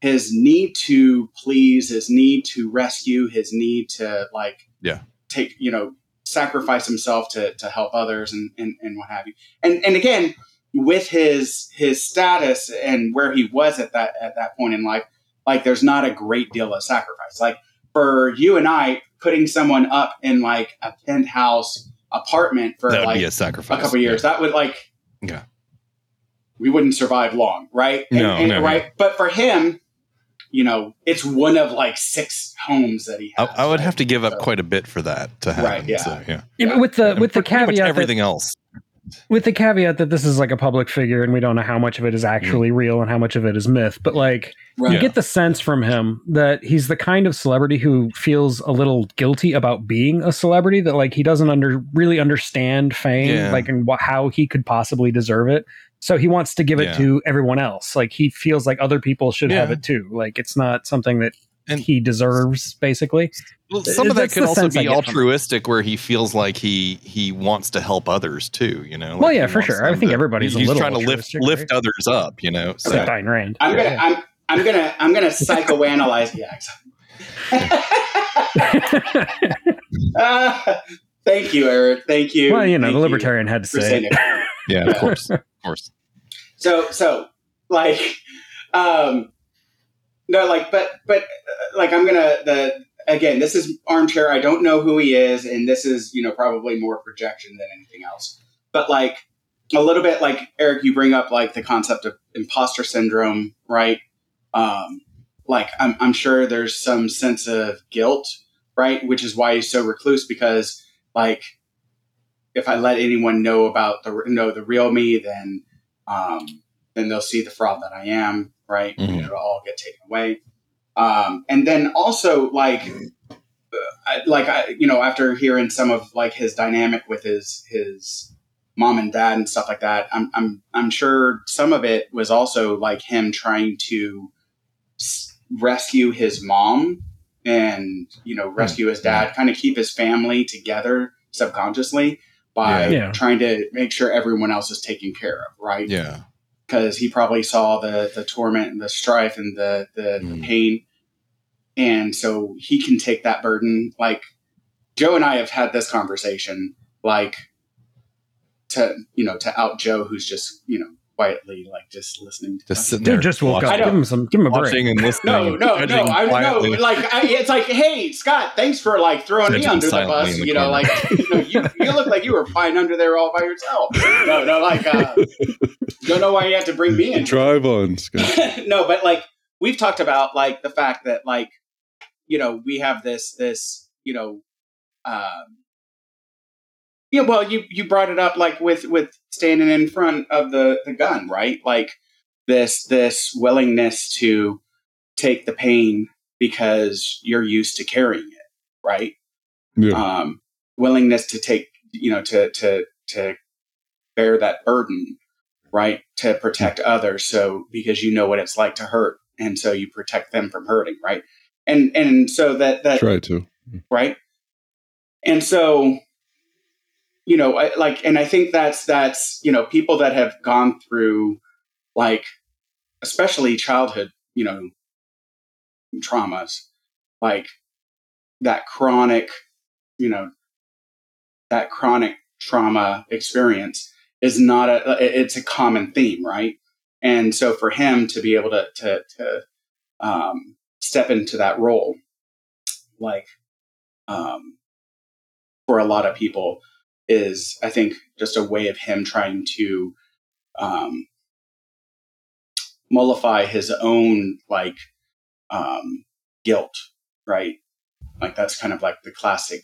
his need to please, his need to rescue, his need to like Yeah. take you know sacrifice himself to to help others and and, and what have you. And and again with his his status and where he was at that at that point in life like there's not a great deal of sacrifice like for you and i putting someone up in like a penthouse apartment for like a a sacrifice. couple years that would like Yeah. we wouldn't survive long right No, no, right but for him you know it's one of like six homes that he I, has I would right? have to give up So- quite a bit for that to happen. Right, yeah. So, yeah. Yeah, with the with the Pretty much caveat that, everything else. with the caveat that this is like a public figure and we don't know how much of it is mm-hmm. actually real and how much of it is myth. But like right. you Yeah. get the sense from him that he's the kind of celebrity who feels a little guilty about being a celebrity that like he doesn't under really understand fame Yeah. like and wh- how he could possibly deserve it so he wants to give it Yeah. to everyone else like he feels like other people should have it too like it's not something that And- he deserves, basically. Well, some of that That's could also be get from it. altruistic, where he feels like he he wants to help others too. You know. Well, yeah, for sure. I think to- everybody's a he's little trying to lift altruistic, lift others up. You know. So Except Ayn Rand. I'm gonna Yeah. I'm I'm gonna I'm gonna psychoanalyze. Yeah, exactly. Uh, thank you, Eric. Thank you. well, you know, Thank the libertarian had to say it. it. yeah, of course, of course. So so like um no like but but uh, like I'm gonna the again this is armchair. I don't know who he is, and this is you know probably more projection than anything else. But like a little bit like Eric, you bring up like the concept of imposter syndrome, right? Um, like I'm, I'm sure there's some sense of guilt, right? Which is why he's so recluse because like if I let anyone know about the know the real me, then um, then they'll see the fraud that I am, right? Mhm. It'll all get taken away. Um, and then also like uh, I, like I, you know after hearing some of like his dynamic with his his mom and dad and stuff like that i'm i'm i'm sure some of it was also like him trying to s- rescue his mom and you know rescue his dad kind of keep his family together subconsciously by Yeah. Yeah. trying to make sure everyone else is taken care of right Yeah, because he probably saw the the torment and the strife and the the, the Mm. pain, and so he can take that burden. Like Joe and I have had this conversation, like to you know to out Joe, who's just you know quietly like just listening. To just us. sitting there, Dude just woke watching, up. I know. Give him some. Give him a break. and listening. No, and no, no. judging I no, quietly. like I, it's like, hey, Scott, thanks for like throwing me under the bus. the you know, like you, know, you, you look like you were flying under there all by yourself. No, no, like uh, don't know why you have to bring me in. Drive on, Scott. no, but like we've talked about like the fact that like you know we have this this you know um yeah well you you brought it up like with with standing in front of the the gun right? Like this this willingness to take the pain because you're used to carrying it right? Yeah. um willingness to take you know to to to bear that burden right? To protect others. So because you know what it's like to hurt and so you protect them from hurting right? And and so that that Try to. right? And so you know I, like and i think that's that's you know people that have gone through like especially childhood you know traumas like that chronic you know that chronic trauma experience is not a it's a common theme right? And so for him to be able to to to um, step into that role like um, for a lot of people is i think just a way of him trying to um, mollify his own like um, guilt right like that's kind of like the classic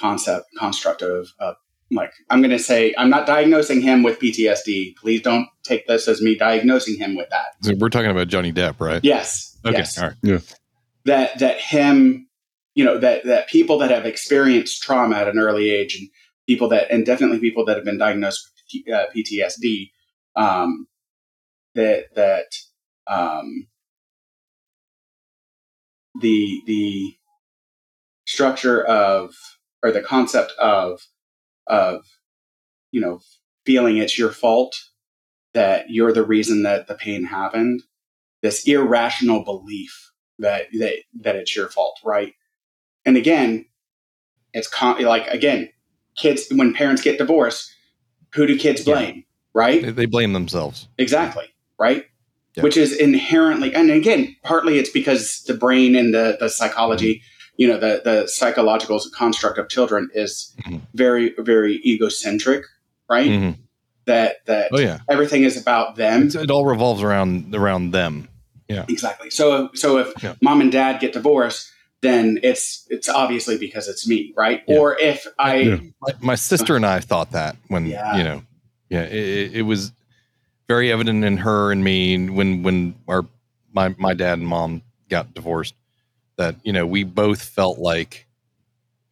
concept construct of, of like i'm going to say i'm not diagnosing him with ptsd please don't take this as me diagnosing him with that So we're talking about Johnny Depp, right? yes Okay. yes All right. that that him you know that that people that have experienced trauma at an early age and people that and definitely people that have been diagnosed with uh, PTSD um, that that um, the the structure of or the concept of of you know feeling it's your fault that you're the reason that the pain happened this irrational belief that that that it's your fault, right? And again, it's con- like again, kids when parents get divorced, who do kids Yeah. blame, right? They, they blame themselves. Exactly, right? Yeah. Which is inherently, and again, partly it's because the brain and the the psychology, you know, the the psychological construct of children is Mhm. very very egocentric, right? Mhm. That that Oh yeah, everything is about them. It's- it all revolves around around them. Yeah. Exactly. So so if Yeah. mom and dad get divorced, then it's it's obviously because it's me, right? Yeah. Or if I Yeah. My, my sister and I thought that when Yeah. you know, yeah, it, it- it was very evident in her and me when when our my my dad and mom got divorced that you know we both felt like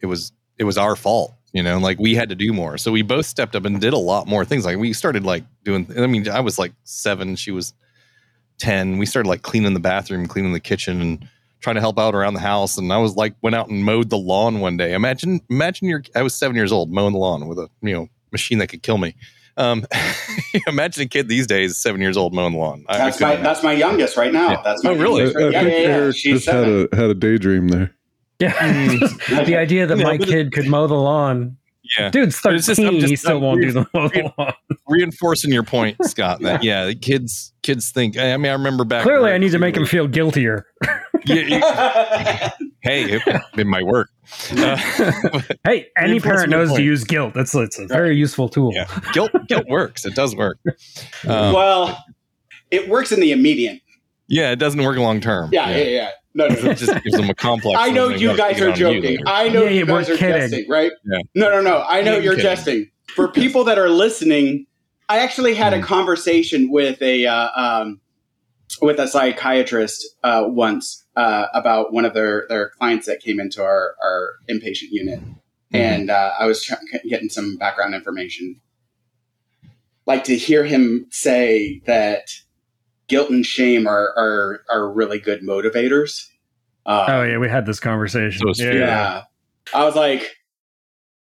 it was it was our fault you know like we had to do more so we both stepped up and did a lot more things like we started like doing i mean i was like seven she was 10 we started like cleaning the bathroom cleaning the kitchen and trying to help out around the house, and I was like, went out and mowed the lawn one day. Imagine, imagine you're. I was seven years old mowing the lawn with a you know machine that could kill me. Um, imagine a kid these days, seven years old, mowing the lawn. I- I That's my that's my youngest right now. Yeah. That's my Oh, really? I, I youngest right- think Yeah, yeah, yeah. Eric She's just had a had a daydream there. Yeah. the idea that my kid could mow the lawn. Yeah, Dude's 13, just- just- he still I'm won't do re- the mow the lawn. reinforcing your point, Scott. That yeah, the kids kids think. I mean, I remember back. Clearly, I need to make him feel guiltier. Yeah, yeah. hey, it, it might work. Uh, Hey, any parent your knows to use guilt. That's it's a very useful tool. yeah, guilt guilt works. It does work. Um, well, it works in the immediate. Yeah, it doesn't work long term. Yeah, yeah, yeah. No, no, no. It just gives them a complex. I know you guys are joking. I know Yeah, you yeah, we're guys are kidding. jesting, right? Yeah. No, no, no. I know I'm you're kidding. jesting. For people that are listening, I actually had a Hmm. conversation with a uh, um, with a psychiatrist uh, once uh, about one of their their clients that came into our our inpatient unit, Mm-hmm. and uh, I was try- getting some background information. Like to hear him say that guilt and shame are are, are really good motivators. Uh, Oh yeah, we had this conversation. So yeah, yeah. I was like,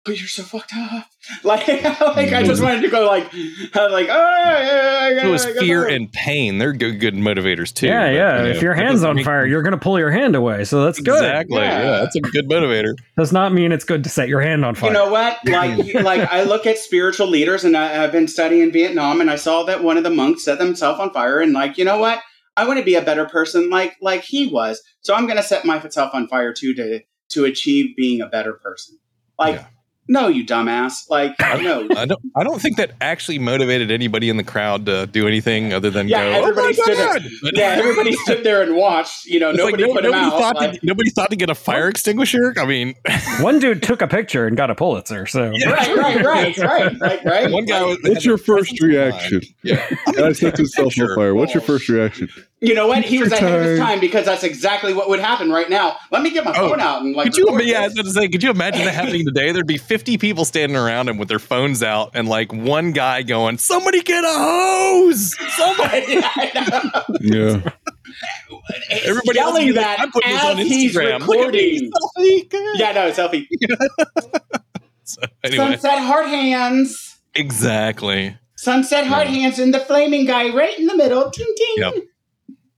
but you're so fucked up. Like, like I just wanted to go like, I was like, oh, yeah, yeah, So is yeah, fear yeah. and pain. They're good, good motivators too. yeah, but, yeah. you know, if your hand's on make- fire, you're going to pull your hand away. So that's good. Exactly. Yeah. Yeah. that's a good motivator. Does not mean it's good to set your hand on fire. You know what? Like, like I look at spiritual leaders, and I, I've been studying Vietnam, and I saw that one of the monks set themselves on fire, and like, you know what? I want to be a better person, like like he was. So I'm going to set myself on fire too to to achieve being a better person. Like, Yeah. No, you dumbass. Like, no. I don't. I don't think that actually motivated anybody in the crowd to do anything other than Yeah, go. Oh everybody oh my stood there. God! But- yeah, everybody stood there and watched. You know, It's like nobody no- put him nobody out. thought like- to, nobody thought to get a fire extinguisher. I mean, One dude took a picture and got a Pulitzer. So Yeah. right, right, right, right, right, right. one guy was. What's your first reaction? Yeah. Guy sets himself Sure. on fire. What's your first reaction? You know what? He was Picture ahead of his time. time because that's exactly what would happen right now. Let me get my Oh, phone out and like. Could you? record Yeah, I was this. about to say. Could you imagine that happening today? There'd be fifty people standing around him with their phones out, and like one guy going, "Somebody get a hose!" Somebody. I know. Yeah. Everybody else yelling is like, that "I'm putting this as on he's Instagram. Look at me, recording. Yeah, no, selfie. So, anyway, Sunset hard hands. exactly. Sunset hard Yeah. hands and the flaming guy right in the middle. Ting ting. Yep.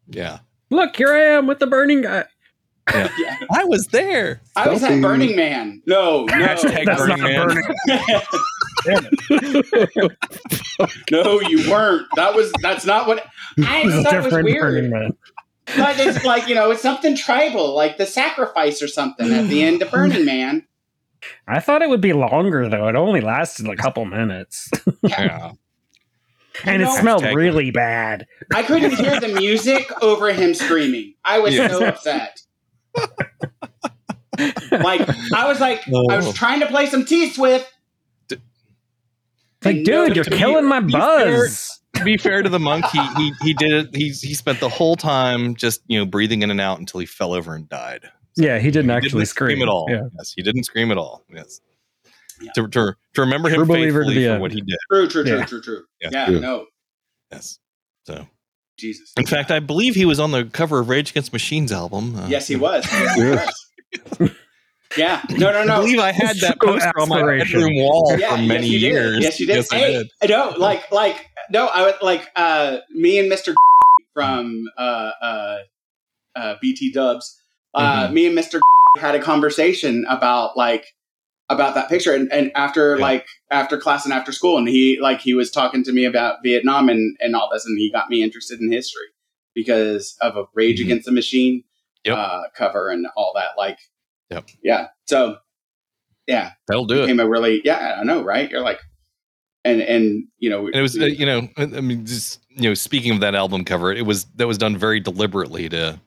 Yeah, look, here I am with the burning guy. Yeah. I was there. I was at Burning Man. No, no. Hashtag That's Burning not Man. burning. no, you weren't. That was that's not what I This thought it was different burning weird. man. But it's like, you know, it's something tribal, like the sacrifice or something at the end of Burning Man. I thought it would be longer though. It only lasted a couple minutes, Yeah. And it know- smelled Hashtag- really bad. I couldn't hear the music over him screaming. I was Yeah. so upset. like I was like I Oh. was trying to play some T Swift. Like, And no, dude, you're to be- killing my be buzz. to be fair to the monk, he he he did it. He's he spent the whole time just you know breathing in and out until he fell over and died. Yeah, he didn't He actually scream. at all. Yeah. Yes, he didn't scream at all. Yes. Yeah. To, to, to remember True him believer to faithfully for end. what he did. True, true, true, Yeah. true, true. Yeah. Yeah, Yeah. no. Yes. So, Jesus. in fact, I believe he was on the cover of Rage Against Machines album. Uh, Yes, he was. Yeah. No. No, no, I believe I had that So poster on my aspiration. bedroom wall Yeah, for many yes, years. Yes, you did. Yes, I hey, did. no, like, like, no, I would like uh, me and Mister from uh, uh, uh, BT Dubs. Uh, Mhm. Me and Mister had a conversation about like about that picture, and, and after Yeah. like after class and after school, and he like he was talking to me about Vietnam and and all this, and he got me interested in history because of a Rage Mhm. Against the Machine Yep. uh, cover and all that. Like, Yep. yeah. So, yeah, That'll do it. became a really yeah i know right you're like and and you know And it was, uh, you know, I I mean, just you know, speaking of that album cover, it was that was done very deliberately to,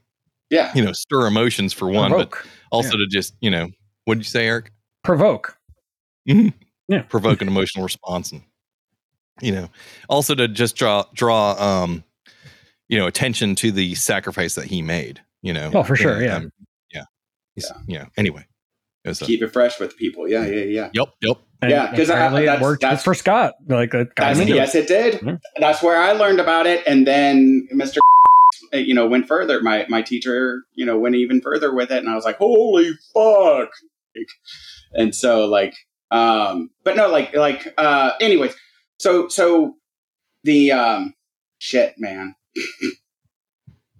yeah you know, stir emotions for one, but Provoke. also to just, you know, what did you say, Eric? Provoke. Yeah. Provoke an emotional response, and you know, also to just draw draw, um, you know, attention to the sacrifice that he made. You know, Oh, for sure, And, yeah. um, yeah, He's- you know. Anyway, it was a, keep it fresh with people yeah yeah yeah yep, yep. And Yeah, 'cause I- apparently it worked that's- for Scott. Like that got That's, him yes it did Mhm. that's where i learned about it and then mr uh, you know went further. My my teacher you know went even further with it, and I was like, holy fuck! And so like, um, but no, like like uh, anyways, so so the um, shit, man.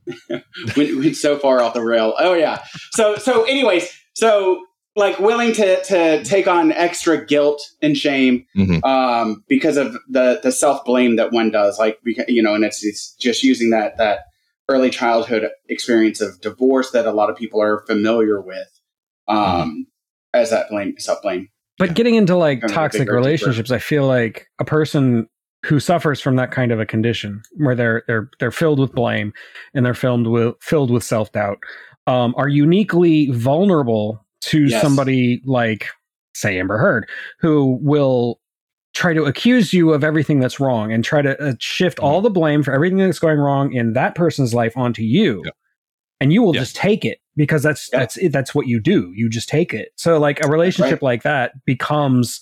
went, went so far off the rail. Oh yeah. So so anyways, so like willing to to take on extra guilt and shame Mhm. um, because of the the self blame that one does. Like you know, and it's it's just using that that early childhood experience of divorce that a lot of people are familiar with um, as that blame self blame. But getting into like Kind toxic relationships, I feel like a person who suffers from that kind of a condition where they're they're they're filled with blame and they're filled with filled with self doubt um, are uniquely vulnerable to Yes. somebody like say Amber Heard who will try to accuse you of everything that's wrong and try to uh, shift all the blame for everything that's going wrong in that person's life onto you. And you will just take it because that's Yeah. that's it, that's what you do you just take it so like a relationship like that becomes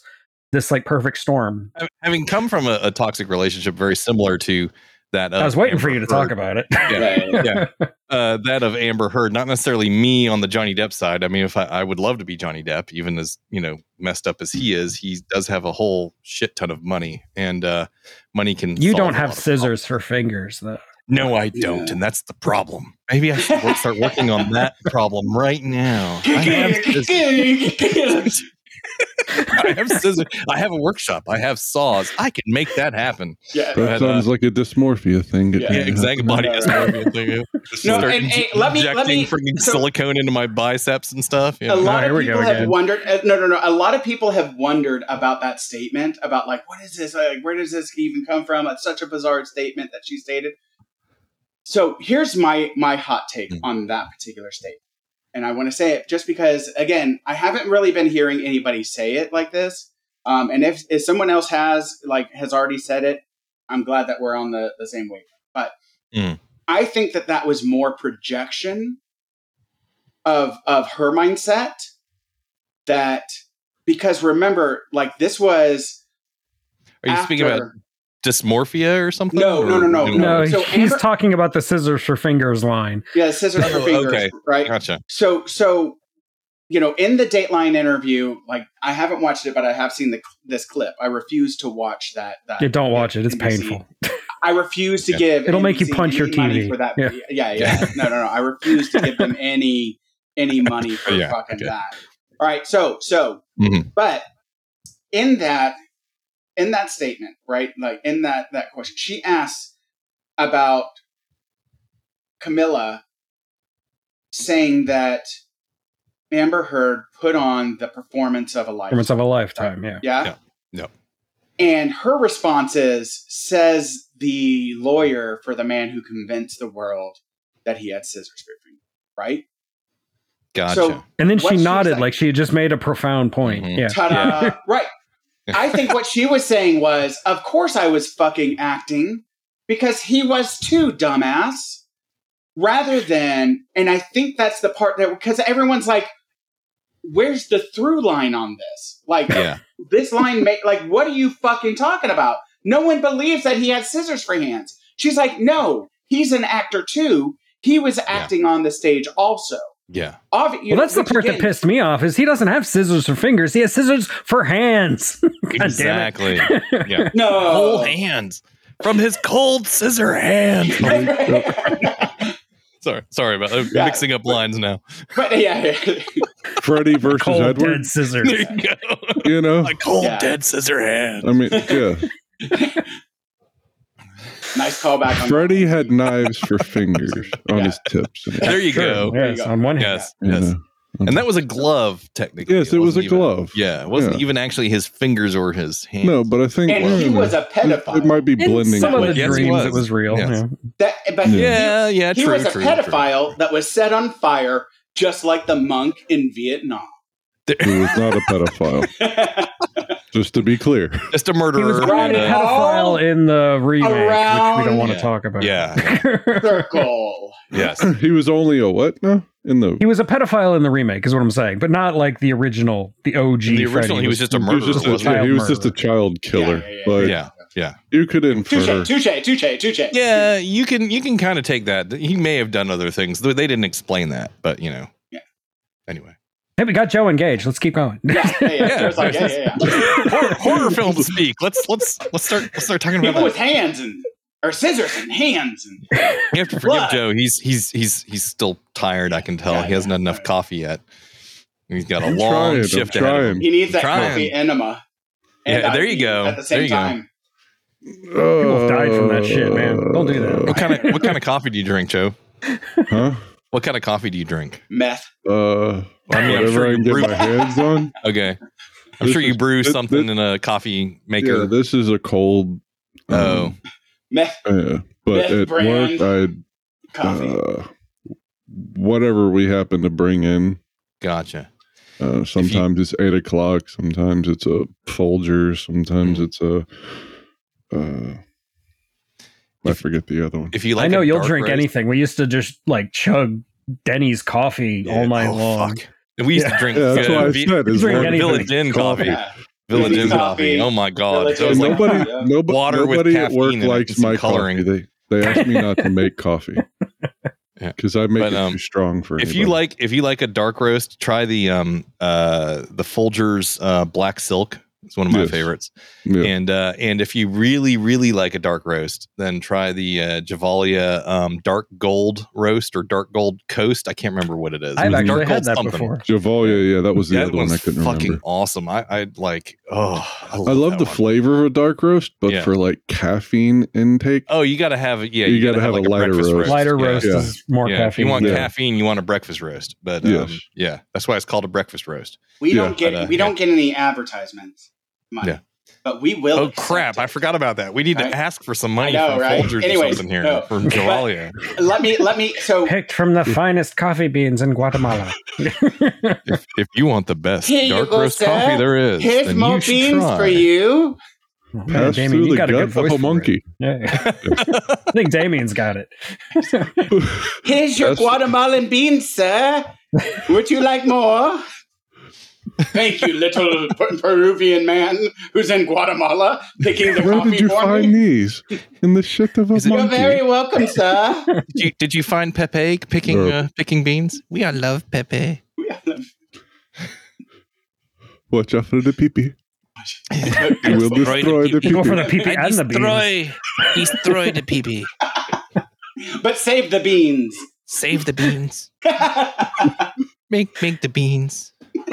this like perfect storm Having come from a, a toxic relationship very similar to that, of i was waiting for you to talk about it Yeah, yeah. uh, that of Amber Heard, not necessarily me on the Johnny Depp side. I mean, if I, I would love to be Johnny Depp, even as you know messed up as he is, he does have a whole shit ton of money, and uh, money can. you don't have lot of scissors for fingers though problems. No, I don't, Yeah. and that's the problem. Maybe I should work, start working on that problem right now. I have scissors. I have scissors. I have a workshop. I have saws. I can make that happen. yeah. That But, uh, sounds like a dysmorphia thing. Yeah. Yeah, exactly. Body Right, dysmorphia thing. Just No, start and- and let me- let injecting me- freaking so- silicone into my biceps and stuff. a lot here of we people have wondered uh, no no no a lot of people have wondered about that statement about like what is this like where does this even come from it's such a bizarre statement that she stated so here's my my hot take Mhm. on that particular statement and i want to say it just because again i haven't really been hearing anybody say it like this um, and if, if someone else has like has already said it i'm glad that we're on the, the same wave but Mm. i think that that was more projection of of her mindset that because remember like this was Are you speaking about after- dysmorphia or something? No, no, Or- no, no, no So he's Amber- talking about the scissors for fingers line yeah scissors for fingers okay. right Gotcha. so so you know in the dateline interview like i haven't watched it but i have seen the this clip i refuse to watch that that yeah, don't watch it it's NBC. painful i refuse to Yeah. give It'll make you punch your TV. for that Yeah. yeah yeah, no no no i refuse to give them any any money for Yeah, fucking okay. that all right so so Mhm. but in that in that statement right like in that that question she asks about camilla saying that amber heard put on the performance of a lifetime performance of a lifetime yeah yeah Yeah. Yeah. and her response is says the lawyer for the man who convinced the world that he had scissors for him right Gotcha. so and then she she nodded said- like she had just made a profound point Mhm. yeah Ta-da! right. I think what she was saying was, of course I was fucking acting because he was too, dumbass. Rather than, and I think that's the part that because everyone's like, "Where's the through line on this?" Like yeah. this line, ma- like, what are you fucking talking about? No one believes that he had scissors for hands. She's like, "No, he's an actor too. He was acting on the stage also." Yeah. Obvi- well know, that's the which part that pissed me off is he doesn't have scissors for fingers he has scissors for hands God damn it. Exactly. Yeah. No, Whole hands from his cold scissor hands. sorry, sorry about that. Yeah. mixing up lines now. but yeah, yeah. Freddy versus cold Edward. dead scissors There you go. You know, A cold Yeah. dead scissor hand. I mean, yeah. Nice callback. On Freddy had knives for fingers on Yeah. his tips. There you Sure, go. There you yes go. on one hand Yes. you Yes. And that was a glove, technically. Yes, it was wasn't a even- glove. Yeah, it wasn't Yeah. even actually his fingers or his hands. No, but I think and he was a it, pedophile. it might be in blending. some of the Yes, dreams was. it was real Yes. yeah. that, but Yeah, yeah, he true, was a true, true. pedophile that was set on fire, just like the monk in Vietnam. He was not a pedophile. Just to be clear. Just a murderer. he was Around a and, it. pedophile in the remake which we don't want to Yeah. talk about yeah. Circle. yes. he was only a what now? In the He was a pedophile in the remake, is what I'm saying, but not like the original, the OG. In the original, Freddy he was just a he was murderer. just a, wasn't yeah, he was just a Child child killer. Yeah, yeah, yeah. but Yeah. You could infer. Touche, touche, touche, touche. Yeah, you can you can kind of take that. He may have done other things. They didn't explain that, but you know. Yeah. Anyway, Hey, we got Joe engaged. Let's keep going. Yeah, yeah, yeah. Yeah. Like, yeah, yeah, yeah. horror, horror films speak. Let's let's let's start let's start talking about People with hands and or scissors and hands and You have to forgive Blood. Joe. He's he's he's he's still tired. I can tell. Yeah, he hasn't yeah. had enough coffee yet. He's got a I'm long trying, I'm shift ahead of him. he needs that Trying. coffee enema. and Yeah, there you go. At the There same you go. time. People have died from that shit, man. Don't do that. What kind of what kind of coffee do you drink, Joe? Huh? What kind of coffee do you drink? Meth. Uh, I mean, I'm sure I you can get brew- my hands on. Okay, I'm This sure you is- brew this- something this- in a coffee maker. Yeah, this is a cold. oh, um, Meth yeah, but Best at brand. work, coffee. I uh, whatever we happen to bring in. gotcha. Uh, sometimes it's eight o'clock. Sometimes it's a Folgers. Sometimes Mm. it's a. Uh, I forget the other one. If you like, I know a you'll dark drink roast- anything. We used to just like chug Denny's coffee all night Oh, long. fuck. We used Yeah. to drink Yeah, that's uh, what I Vi- said. is drink anything. Village Inn coffee. yeah. Village Inn Coffee. coffee. Oh my god, Village that like nobody, Yeah. nobody, Water with nobody at work caffeine in it likes and my coloring. coffee. They they ask me not to make coffee Yeah. because I make But, it um, too strong for. if you like if you like a dark roast, try the um uh the Folgers uh black silk. It's one of my Yes. favorites. yeah. And uh and if you really really like a dark roast, then try the uh Gevalia um dark gold roast or dark gold coast. I can't remember what it is. I've Dark actually had that something. before. Gevalia, yeah, that was the That other one I one's couldn't fucking remember. awesome. I I like oh I love, I love the one. flavor of a dark roast, but Yeah. for like caffeine intake, Oh, you got to have yeah. You gotta have like a lighter breakfast roast. Lighter Yeah. roast Yeah. is more Yeah, if caffeine. you want Yeah. caffeine, you want a breakfast roast. But um, Yes. yeah, that's why it's called a breakfast roast. We Yeah, don't get but, uh, we don't get any advertisements. Money. Yeah. But we will. Oh accept crap! I forgot about that. We need Right? to ask for some money know, from right? Folgers or something here no. from Gevalia. Let me let me so Picked from the finest coffee beans in Guatemala. if, if you want the best Here dark go, roast sir. coffee there is, here's then more you should beans try. for you. Man, pass Damian, through you the got a good of a for it. monkey. Yeah. I think Damian's got it. Here's your That's- Guatemalan beans, sir. Would you like more? Thank you, little Per- Peruvian man who's in Guatemala picking the Where coffee did you for find me. these? In the shit of a Is it- You're very welcome, sir. Did you, did you find Pepe picking uh, picking beans? We all love Pepe. We are love. Watch out for the pee-pee. You will destroy the Go for pee-pee. the pee and the beans. destroy the Pepe. but save the beans. Save the beans. Make make the beans.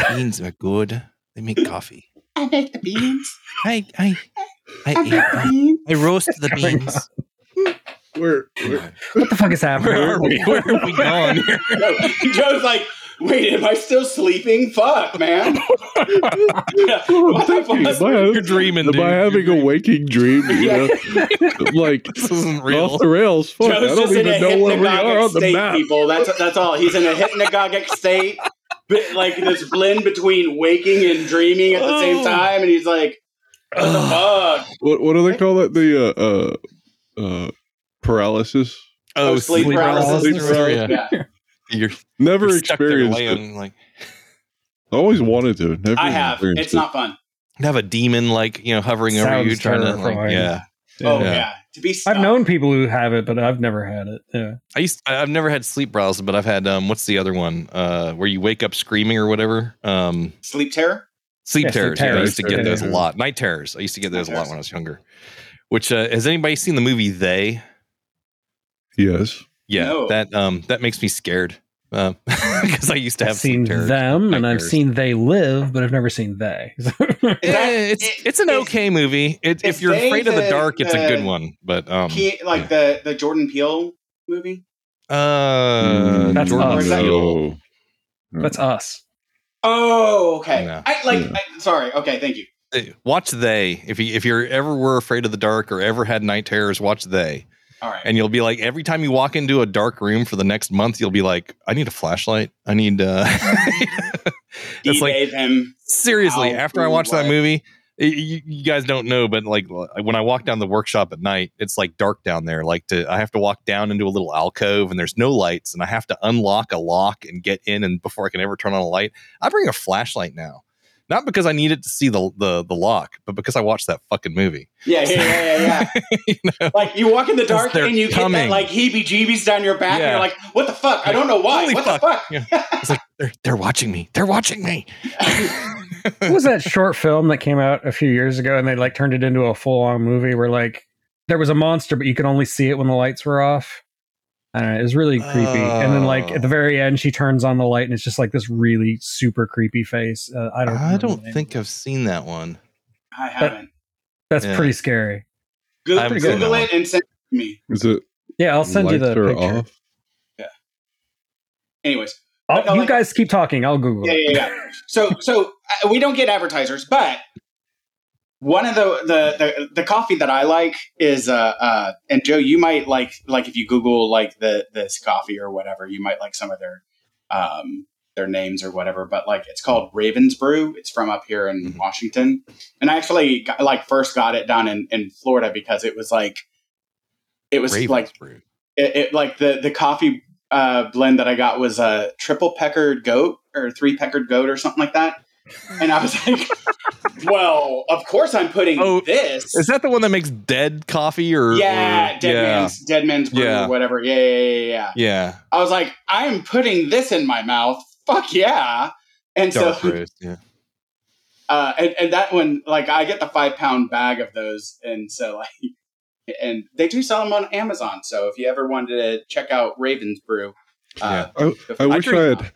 Beans are good. They make coffee. I make the beans. I I I, I make the beans. I roast the going beans. Where, where- What the fuck is happening? Where are we? Where are we going here? Joe's like, wait, am I still sleeping? Fuck, man. I'm What the thinking, fuck? am I, You're dreaming, am dude. I having You're a waking dream? You Yeah. know? like This isn't real. off the rails. Fuck, I Joe's don't just in a even know where we are hypnagogic on the state, map. people. That's that's all. He's in a hypnagogic state, but like this blend between waking and dreaming at the same Oh. time, and he's like, "What the fuck?" What what do they call it? The uh uh, uh paralysis. Oh, Oh, sleep paralysis. Sleep paralysis. Yeah. Yeah, You're, Never you're stuck there experienced it. like I always wanted to. Never I have. It's it. not fun. have a demon like you know hovering over you, trying to like terrifying. yeah. Oh Yeah. yeah, to be. I've known people who have it, but I've never had it. Yeah. I used I- I've never had sleep paralysis, but I've had um what's the other one uh where you wake up screaming or whatever um sleep terror. sleep Yeah, sleep terrors. Yeah, I used to get those a lot. Night terrors. I used to get those a lot terrors. when I was younger. Which uh, has anybody seen the movie They? Yes. Yeah, No. that um that makes me scared because I used to have I've seen sleep terrors. them and I've seen they live, but I've never seen they. Is Eh, that- it's it- it's an is- okay movie. It, is if you're They afraid of the the- dark, it's a good one. But um, He, like the the Jordan Peele movie. uh, That's Jordan us. Peele. No. That's us. Oh, okay. No. I like. Yeah. I, sorry. Okay, thank you. Watch They. If you if you're ever were afraid of the dark or ever had night terrors, watch They. All right. And you'll be like, every time you walk into a dark room for the next month, you'll be like, I need a flashlight. I need. uh It's like gave him. seriously. After I watched that movie, you, you guys don't know, but like when I walk down the workshop at night, it's like dark down there. Like to, I have to walk down into a little alcove and there's no lights, and I have to unlock a lock and get in. And before I can ever turn on a light, I bring a flashlight now not because I needed to see the the the lock, but because I watched that fucking movie. Yeah, yeah, yeah, yeah, yeah. you know? like you walk in the dark and you get coming. that like heebie-jeebies down your back, and you're like, "What the fuck? I don't know why. Holy what fuck. the fuck?" Yeah. It's like they're they're watching me. They're watching me. what was that short film that came out a few years ago and they like turned it into a full on movie where like there was a monster but you could only see it when the lights were off I don't know, it was really creepy and then like at the Oh. very end she turns on the light and it's just like this really super creepy face uh, i don't I don't think I've seen that one. I haven't. that's Yeah. pretty scary Go- I haven't seen Google it and send it to me. Is it yeah i'll send you the lights are picture off? Anyways, I'll- you like- guys keep talking i'll google yeah, it yeah, yeah. So, so uh, we don't get advertisers, but one of the the the, the coffee that I like is uh uh and Joe, you might like like if you Google like the this coffee or whatever, you might like some of their um their names or whatever. But like it's called Ravens Brew. It's from up here in Mhm. Washington, and I actually got, like first got it down in in Florida because it was like it was Ravens like Brew. it, it like the the coffee uh, blend that I got was a triple peckered goat or three peckered goat or something like that. And I was like, well, of course I'm putting Oh, this. Is that the one that makes dead coffee or yeah, or- dead yeah, man's dead man's brew Yeah. or whatever. Yeah, yeah, yeah, yeah. yeah I was like, I'm putting this in my mouth. Fuck yeah. And dark so roast. Yeah. uh and, and that one like I get the five pound bag of those and so like and they do sell them on Amazon. So if you ever wanted to check out Ravens Brew, uh, I, I wish I drink- had.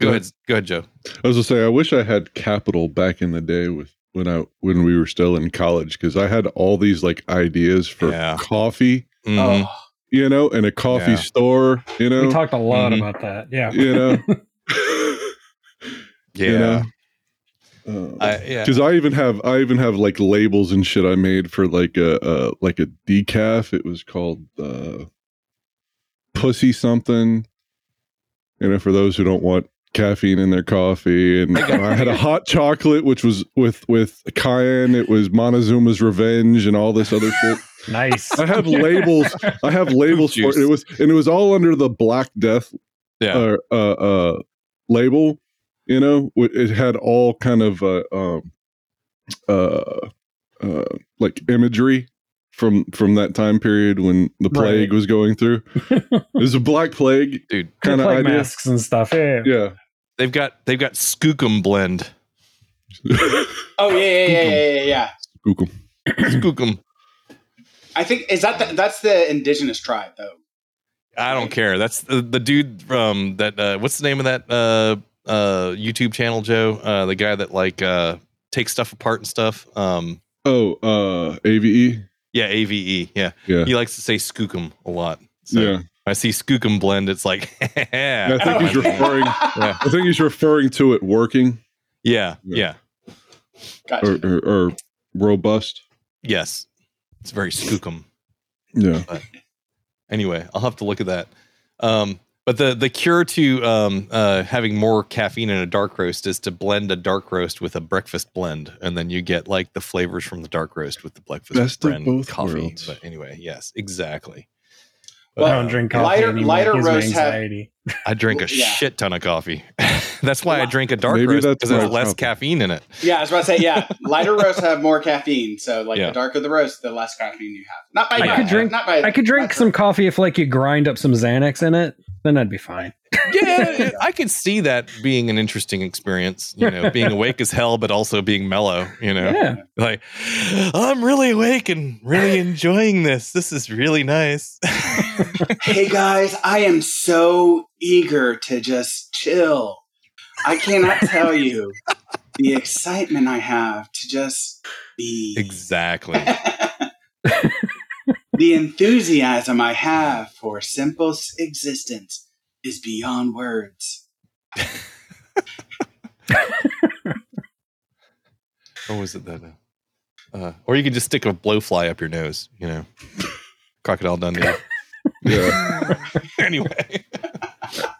Go ahead. Go ahead, Joe. I was gonna say, I wish I had capital back in the day with when I when we were still in college because I had all these like ideas for Yeah. coffee, Mhm. Oh, you know, and a coffee Yeah. store, you know, we talked a lot Mhm. about that yeah you know, Yeah. you know. I, yeah. because I even have I even have like labels and shit I made for like a, a like a decaf. It was called uh, pussy something. You know, for those who don't want caffeine in their coffee, and I had a hot chocolate which was with with cayenne. It was Montezuma's Revenge and all this other shit. nice I have labels. I have labels for it. It was and it was all under the Black Death Yeah. uh, uh, uh, label. You know, it had all kind of uh, um, uh, uh, like imagery from from that time period when the plague Right. was going through. it was a black plague Dude, kind of like masks and stuff yeah, Yeah. they've got they've got Skookum blend. oh yeah, yeah, yeah, yeah, yeah, yeah. Google. Skookum. I think is that the, that's the indigenous tribe though. I don't care. That's the, the dude from that. Uh, what's the name of that uh, uh, YouTube channel, Joe? Uh, the guy that like uh, takes stuff apart and stuff. Um, Oh, uh, AVE. yeah, AVE. Yeah, Yeah. he likes to say Skookum a lot. So Yeah. I see Skookum blend. It's like, I think Oh, he's referring. Yeah. I think he's referring to it working yeah, Yeah. yeah, Gotcha. or, or, or robust. yes. It's very Skookum. Yeah. anyway, I'll have to look at that. Um, but the the cure to um, uh, having more caffeine in a dark roast is to blend a dark roast with a breakfast blend, and then you get like the flavors from the dark roast with the breakfast Best of blend both coffee. worlds. But anyway, yes, exactly. I Well, don't drink coffee lighter- anymore. lighter It gives have- anxiety. I drink a Yeah. shit ton of coffee. that's why I drink a dark Maybe roast because there's less problem. caffeine in it. Yeah, I was about to say, yeah, lighter roasts have more caffeine. So, like, Yeah. the darker the roast, the less caffeine you have. Not by I much, could drink- Not by. I could drink not some coffee if like you grind up some Xanax in it, then I'd be fine. Yeah, I could see that being an interesting experience. You know, being awake as hell, but also being mellow. You know, Yeah. like I'm really awake and really enjoying this. This is really nice. Hey guys, I am so eager to just chill. I cannot tell you the excitement I have to just be. exactly. the enthusiasm I have for simple existence is beyond words. Or was it that? Uh, uh, or you could just stick a blowfly up your nose. You know, crocodile Dundee. Yeah. anyway,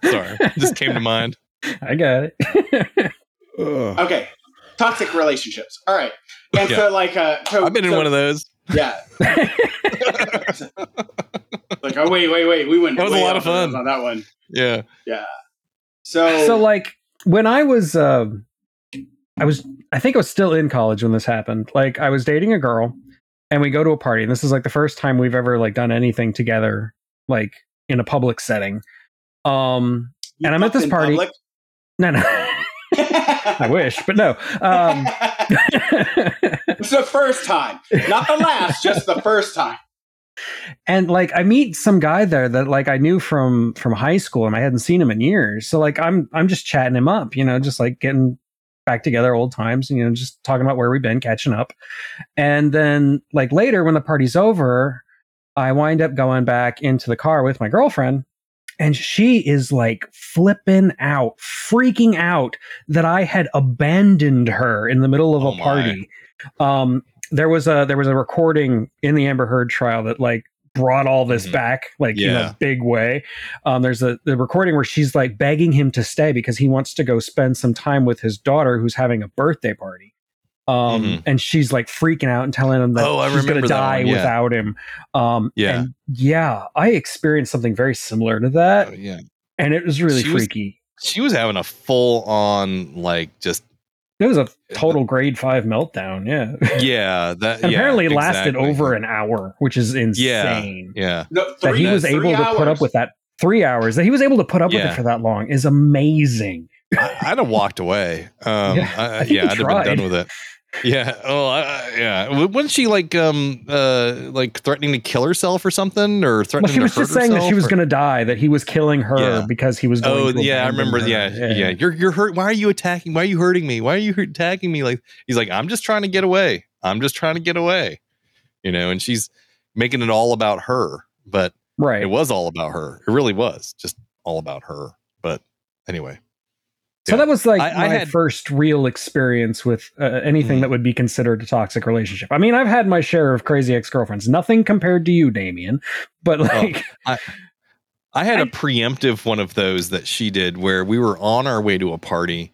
sorry, just came to mind. I got it. Okay, toxic relationships. All right, and Yeah. so like, uh, so, I've been in so- one of those. Yeah. like, oh wait, wait, wait. We went. That was a lot of fun. on that one. Yeah, yeah. So, so like when I was uh, I was I think I was still in college when this happened. Like I was dating a girl and we go to a party and this is like the first time we've ever like done anything together like in a public setting. Um You And I'm at this party. public? no no I wish, but no. Um it's the first time, not the last, just the first time. and like I meet some guy there that like I knew from from high school and I hadn't seen him in years. So like I'm I'm just chatting him up, you know, just like getting back together old times, you know, just talking about where we've been, catching up. And then like later when the party's over, I wind up going back into the car with my girlfriend and she is like flipping out, freaking out that I had abandoned her in the middle of Oh a my. party. Um there was a there was a recording in the Amber Heard trial that like brought all this Mhm. back like in a big way. Um there's a the recording where she's like begging him to stay because he wants to go spend some time with his daughter who's having a birthday party. Um Mhm. and she's like freaking out and telling him that Oh, I she's gonna that die yeah. without him. Um Yeah. and yeah, I experienced something very similar to that Oh, yeah. and it was really She was- freaky. She was having a full on like just It was a total grade five meltdown. Yeah. yeah that and yeah, apparently it lasted exactly. over an hour, which is insane. yeah No, That he was three able to put up with that three hours, that he was able to put up with it for that long is amazing. I, I'd have walked away. Um, Yeah, I, I I, think yeah, I'd have been done with it. Yeah. Oh, I, yeah. Wasn't she like um uh like threatening to kill herself or something, or Well, she was just saying that she was going to die, that he was killing her Yeah. because he was going to Oh yeah, I remember. her. Yeah, yeah, You're you're hurt. Why are you attacking? Why are you hurting me? Why are you attacking me? Like he's like, I'm just trying to get away. I'm just trying to get away. You know, and she's making it all about her, but Right. it was all about her. It really was just all about her. But anyway, So Yeah. that was like I- I my had- first real experience with uh, anything Mhm. that would be considered a toxic relationship. I mean, I've had my share of crazy ex girlfriends. Nothing compared to you, Damian. But like, I had a I- preemptive one of those that she did where we were on our way to a party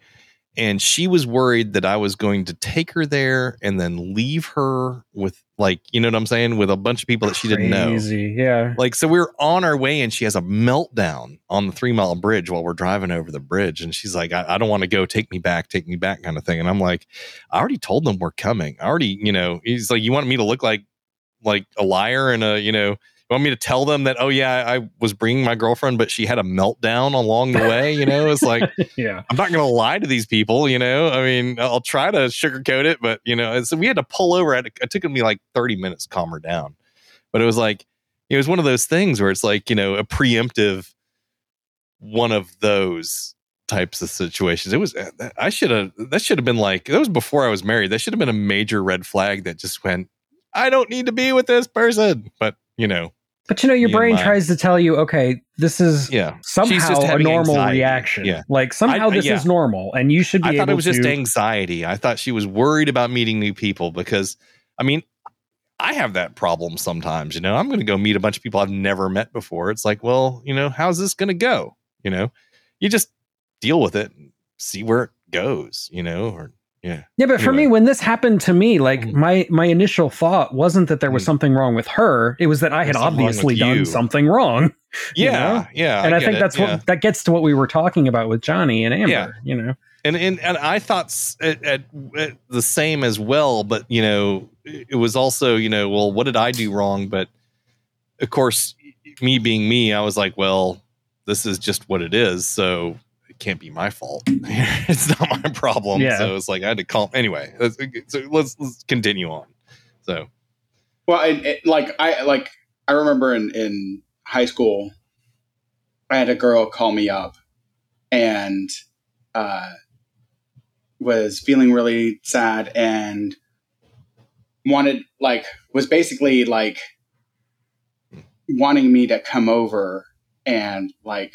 and she was worried that I was going to take her there and then leave her with like, you know what I'm saying, with a bunch of people that she didn't know. Yeah. Like, so we are on our way and she has a meltdown on the three mile bridge while we're driving over the bridge. And she's like, I, I don't want to go. Take me back, take me back kind of thing. And I'm like, I already told them we're coming. I already, you know, he's like, you want me to look like, like a liar and a, you know, you want me to tell them that, oh yeah, I was bringing my girlfriend, but she had a meltdown along the way. You know, it's like, Yeah. I'm not going to lie to these people, you know. I mean, I'll try to sugarcoat it, but you know, so we had to pull over. At, it took me like 30 minutes to calm her down, but it was like it was one of those things where it's like you know a preemptive one of those types of situations. It was uh, I should have that should have been like that was before I was married. That should have been a major red flag that just went. I don't need to be with this person, but you know, But you know, your brain tries to tell you, okay, this is yeah. Somehow a normal anxiety. reaction. Yeah. Like somehow I- this yeah. is normal, and you should be I thought it was just anxiety. I thought she was worried about meeting new people because, I mean, I have that problem sometimes. You know, I'm going to go meet a bunch of people I've never met before. It's like, well, you know, how's this going to go? You know, you just deal with it and see where it goes. You know, or yeah, Yeah, but for me, when this happened to me, like Mhm. my my initial thought wasn't that there was Mhm. something wrong with her. It was that I had There's something wrong obviously done you. something wrong. You yeah, know? yeah. and I, get think it, that's yeah. what that gets to what we were talking about with Johnny and Amber. Yeah. You know, and and and I thought at, at, at the same as well, but you know, it was also you know, well, what did I do wrong? But of course, me being me, I was like, well, this is just what it is, so it can't be my fault. it's not my problem. Yeah. So it's like I had to call anyway. Let's, so let's let's continue on. So Well, and it, like I like I remember in in high school, I had a girl call me up, and uh, was feeling really sad and wanted like was basically like wanting me to come over and like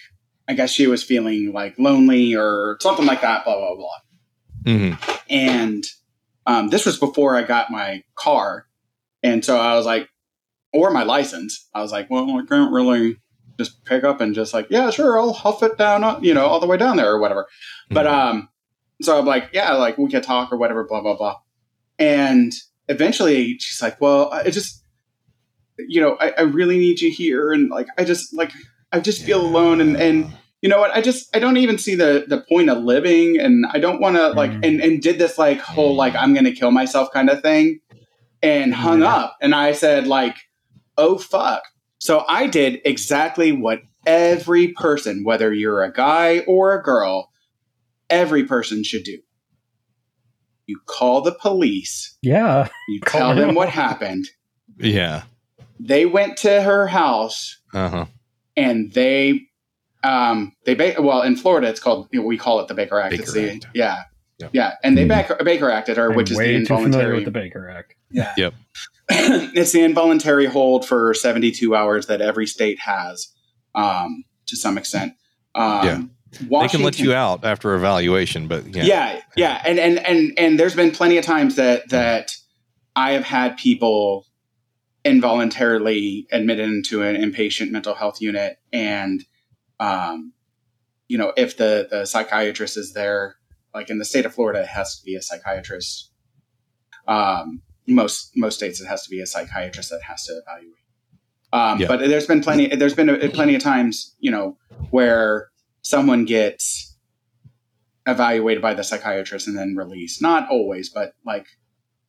I guess she was feeling like lonely or something like that. Blah blah blah mhm. and um, this was before I got my car, and so I was like, or my license. I was like, well, I can't really just pick up and just like, yeah, sure, I'll huff it down, uh, you know, all the way down there or whatever. But um, so I'm like, yeah, like we could talk or whatever, blah blah blah. And eventually, she's like, well, I just, you know, I, I really need you here, and like, I just like, I just feel Yeah. alone, and and you know what? I just I don't even see the the point of living, and I don't want to like Mm. and and did this like whole like I'm gonna kill myself kind of thing, and hung Yeah. up. And I said like, oh fuck. So I did exactly what every person, whether you're a guy or a girl, every person should do. You call the police. Yeah. You tell them them what happened. Yeah. They went to her house Uh huh. and they um they ba- well in Florida it's called we call it the Baker Act. Baker it's the, Act. Yeah. Yep. Yeah, and they Hmm. Baker, Baker acted her, I'm which is the way too involuntary. with the Baker Act. yeah. Yep. it's the involuntary hold for 72 hours that every state has, um, to some extent. Um, Yeah. They can let you out after evaluation, but yeah. Yeah, yeah, and and and and there's been plenty of times that that I have had people involuntarily admitted into an inpatient mental health unit, and um, you know, if the the psychiatrist is there, like in the state of Florida, it has to be a psychiatrist. Um, most most states, it has to be a psychiatrist that has to evaluate. Um, Yeah. But there's been plenty. There's been a, plenty of times, you know, where someone gets evaluated by the psychiatrist and then released. Not always, but like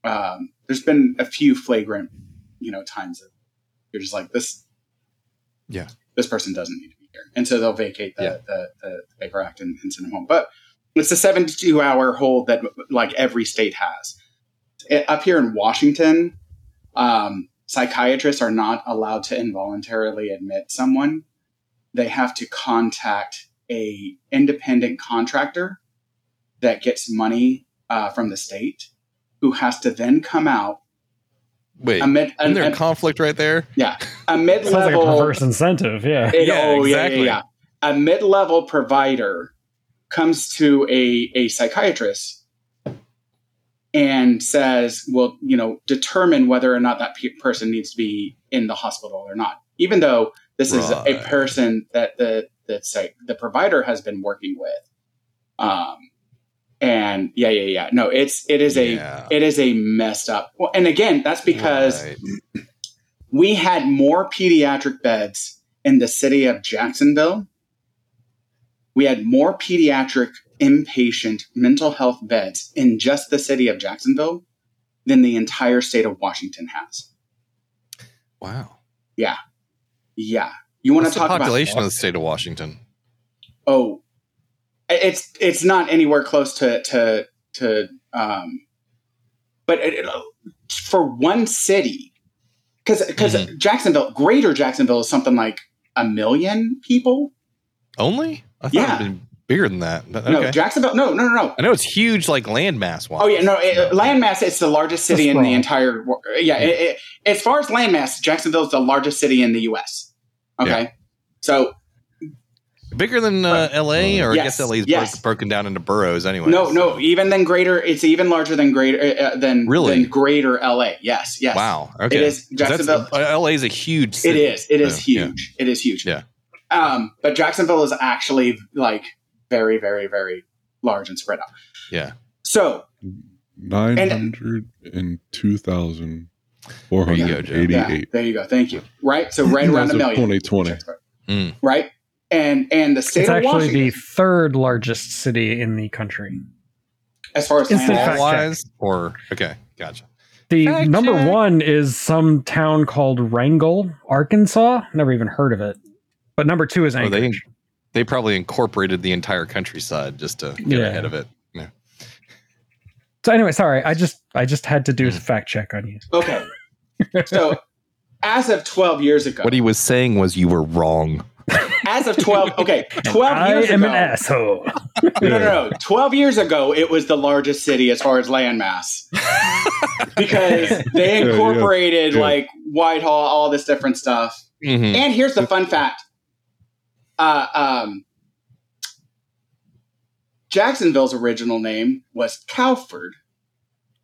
um, there's been a few flagrant, you know, times that you're just like this. Yeah. this person doesn't need here, and so they'll vacate the Yeah. the, the Baker Act and, and send them home. But it's a 72 hour hold that like every state has. It- up here in Washington, um, psychiatrists are not allowed to involuntarily admit someone. They have to contact a independent contractor that gets money uh, from the state, who has to then come out Wait, a mid isn't there a, a conflict right there? Yeah, a mid Sounds like a level perverse incentive. Yeah. it- Yeah, oh, exactly. yeah, yeah, yeah. A mid-level provider comes to a, a psychiatrist and says, well, you know, determine whether or not that pe- person needs to be in the hospital or not. Even though this is a person that the the psych, the provider has been working with. Um and yeah, yeah, yeah. No, it's it is a Yeah. it is a messed up. Well, and again, that's because Right. we had more pediatric beds in the city of Jacksonville. We had more pediatric inpatient mental health beds in just the city of Jacksonville than the entire state of Washington has. Wow. Yeah. Yeah. You want to the talk population about of the state of Washington? Oh, it's it's not anywhere close to to to um but it, it- for one city cuz cuz Mhm. Jacksonville, Greater Jacksonville is something like a million people. Only? I thought Yeah. it'd been bigger than that. But No. Jacksonville. No, no, no, no. I know it's huge, like landmass wise. Oh yeah, no. It, landmass. It's the largest city in the entire. wor- Yeah, it, it, as far as landmass, Jacksonville is the largest city in the U.S. Okay, so bigger than uh, L.A. or I guess L.A. is yes. broken down into boroughs anyway. no, no. Even than greater, it's even larger than greater uh, than Really? than greater L.A. Yes, yes. Wow. Okay. It is 'Cause that's- Jacksonville. uh, L.A. is a huge. It City. is. It is Yeah, yeah. huge. It is huge. Yeah. Um, but Jacksonville is actually like very, very, very large and spread out. Yeah. So 902,488. yeah, there you go. Thank you. Right. So right around As a million. 2020. Mm. Right. And and the state It's of actually Washington, the third largest city in the country. as far as Instant land- fact wise or okay, gotcha. The Fact number check. one is some town called Wrangell, Arkansas. Never even heard of it. But number two is Oh, they Anchorage. they probably incorporated the entire countryside just to get Yeah. ahead of it. so anyway, sorry, I just I just had to do a Mm. fact check on you. Okay. So as of 12 years ago, What he was saying was you were wrong. As of 12, okay, 12 I years am ago. an asshole. No, no, no. 12 years ago, it was the largest city as far as landmass because they Yeah, yeah, incorporated yeah. like Whitehall, all this different stuff. Mhm. And here's the fun fact uh, um, Jacksonville's original name was Cowford.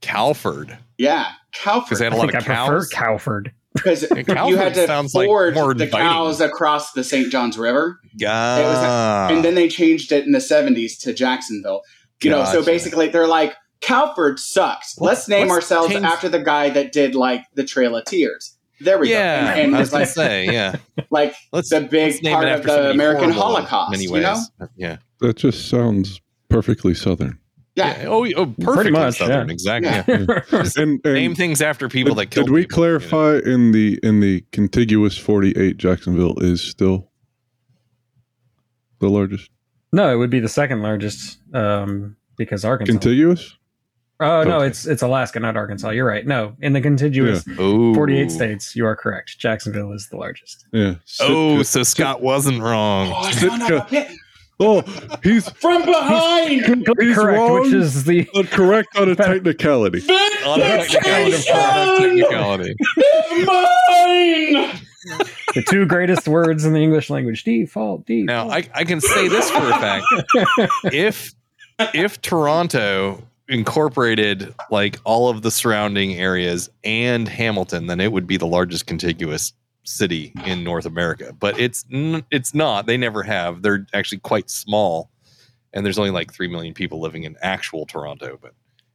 Cowford. Yeah, Because they Cowford. had a I lot think I of prefer cows. Cowford. Because you had to sounds like ford more the inviting. cows across the St. Johns River. Ah, and then they changed it in the 70s to Jacksonville. You know, so basically they're like, Cowford sucks. Let's- Let's name let's ourselves change- after the guy that did like the Trail of Tears. There we yeah, go. And, and I was it's like, say, yeah. like Let's the big let's part of the American Holocaust. Many you ways. know? Yeah. That just sounds perfectly southern. Yeah. yeah. Oh, oh, perfectly much, southern. yeah. Exactly. Yeah. yeah. And, and name things after people that did, killed did we people, you know? clarify in the in the contiguous 48 Jacksonville is still the largest no, it would be the second largest um, because Arkansas. contiguous? oh no, Okay. it's it's Alaska, not Arkansas. You're right. No, in the contiguous Ooh. 48 states, you are correct. Jacksonville is the largest. Yeah. Oh, so Scott wasn't wrong. Oh, I found out a bit. Oh, he's From behind! Completely He's correct, wrong. which is the uh, correct on a technicality. On a technicality. technicality. Mine! the two greatest words in the English language: default, default. Now, I, I can say this for a fact: if if Toronto incorporated like all of the surrounding areas and Hamilton, then it would be the largest contiguous city in North America. But it's n- it's not. They never have. They're actually quite small, and there's only like three million people living in actual Toronto. But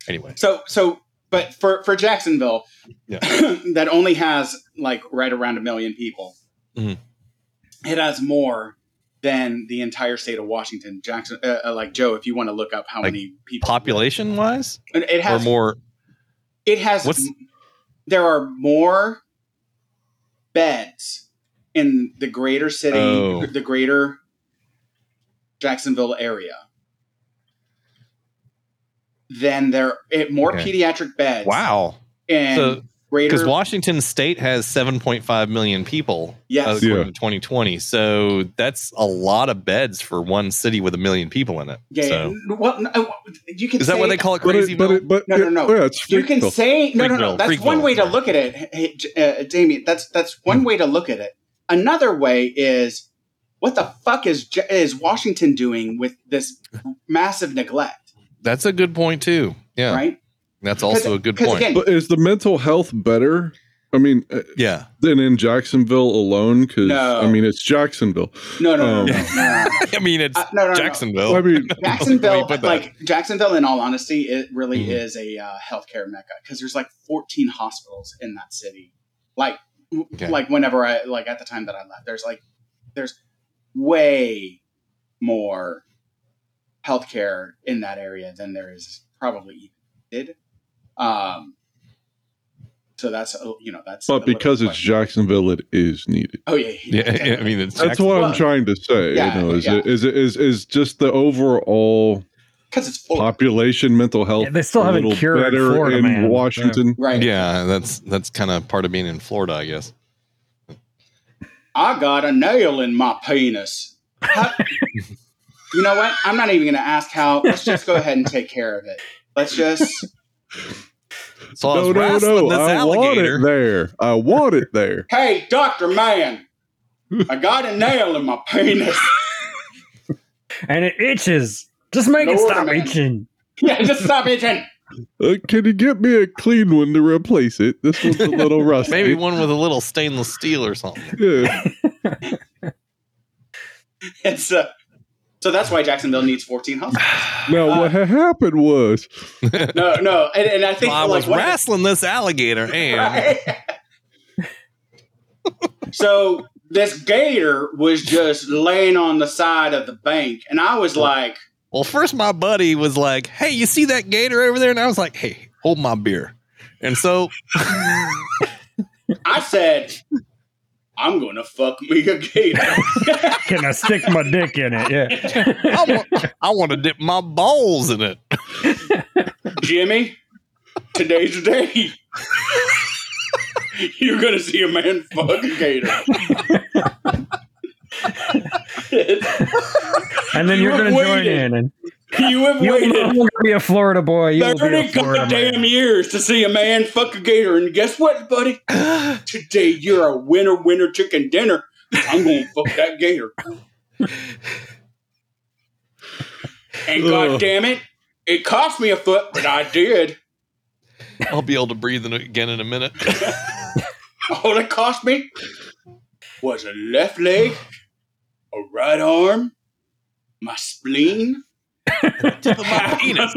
anyway, So, so, but for, for Jacksonville, Yeah. that only has like right around a million people, Mhm. it has more than the entire state of Washington. Jackson, uh, uh, like Joe, if you want to look up how Like many people, population wise, it it or has more. It has. What's- there are more beds in the greater city, Oh. the greater Jacksonville area than there. It, more Okay. pediatric beds. Wow. And So- greater. Because Washington State has 7.5 million people, Yes. according Yeah. to 2020. So that's a lot of beds for one city with a million people in it. yeah, so. Well, no, you can. is that say, what they call it? But Crazy it, but it, but No, no, no. Yeah, it's You can Freakville. say no, no, no. Freakville, That's one Freakville. way to look at it, hey, uh, Damian. That's that's one Hmm. way to look at it. Another way is what the fuck is is Washington doing with this massive neglect? That's a good point too. Yeah, Right? That's also a good point. again- But is the mental health better? I mean, uh, yeah, than in Jacksonville alone? Because No. I mean, it's Jacksonville. No, no, no, Um, no, no, no, I mean it's Uh, no, no, no. Jacksonville. I mean, Jacksonville, Let me put that. like Jacksonville, in all honesty, it really Mhm. is a uh, healthcare mecca because there's like 14 hospitals in that city. Like, Okay. like whenever I like at the time that I left, there's like there's way more healthcare in that area than there is probably even did. Um, so that's uh, you know that's. but because it's question. Jacksonville, it is needed. Oh yeah, yeah, yeah, I mean it's That's what I'm trying to say. yeah, you know, is yeah. it is it is is just the overall because it's full. population mental health. Yeah, they still haven't cured better Florida in man. Washington. right. yeah, that's that's kind of part of being in Florida, I guess. I got a nail in my penis. How- you know what? I'm not even going to ask how. Let's just go ahead and take care of it. Let's just. So I No, was no, wrestling no! this I want it there. I want it there. Hey, Doctor Man, I got a nail in my penis. and it itches. Just make it stop man. itching. yeah, just stop itching. Uh, can you get me a clean one to replace it? This one's a little rusty. Maybe one with a little stainless steel or something. Yeah. It's uh, so that's why Jacksonville needs 14 hospitals. Now, Uh, what happened was No, no, and, and I think I like was what- wrestling this alligator and so this gator was just laying on the side of the bank, and I was like, Well, first my buddy was like, "Hey, you see that gator over there?" And I was like, "Hey, hold my beer." And so I said, I'm gonna fuck me a gator. Can I stick my dick in it? Yeah. I want, I want to dip my balls in it. Jimmy, today's the day. You're gonna see a man fuck a gator. And then You you're going to join in. And you have you will no waited longer be a Florida boy. You will be a thirty Florida goddamn man. years to see a man fuck a gator, and guess what, buddy? Today you're a winner, winner, chicken dinner. I'm gonna fuck that gator. And god damn it, it cost me a foot, but I did. I'll be able to breathe in again in a minute. All it cost me was a left leg, a right arm, my spleen, Tip of my penis.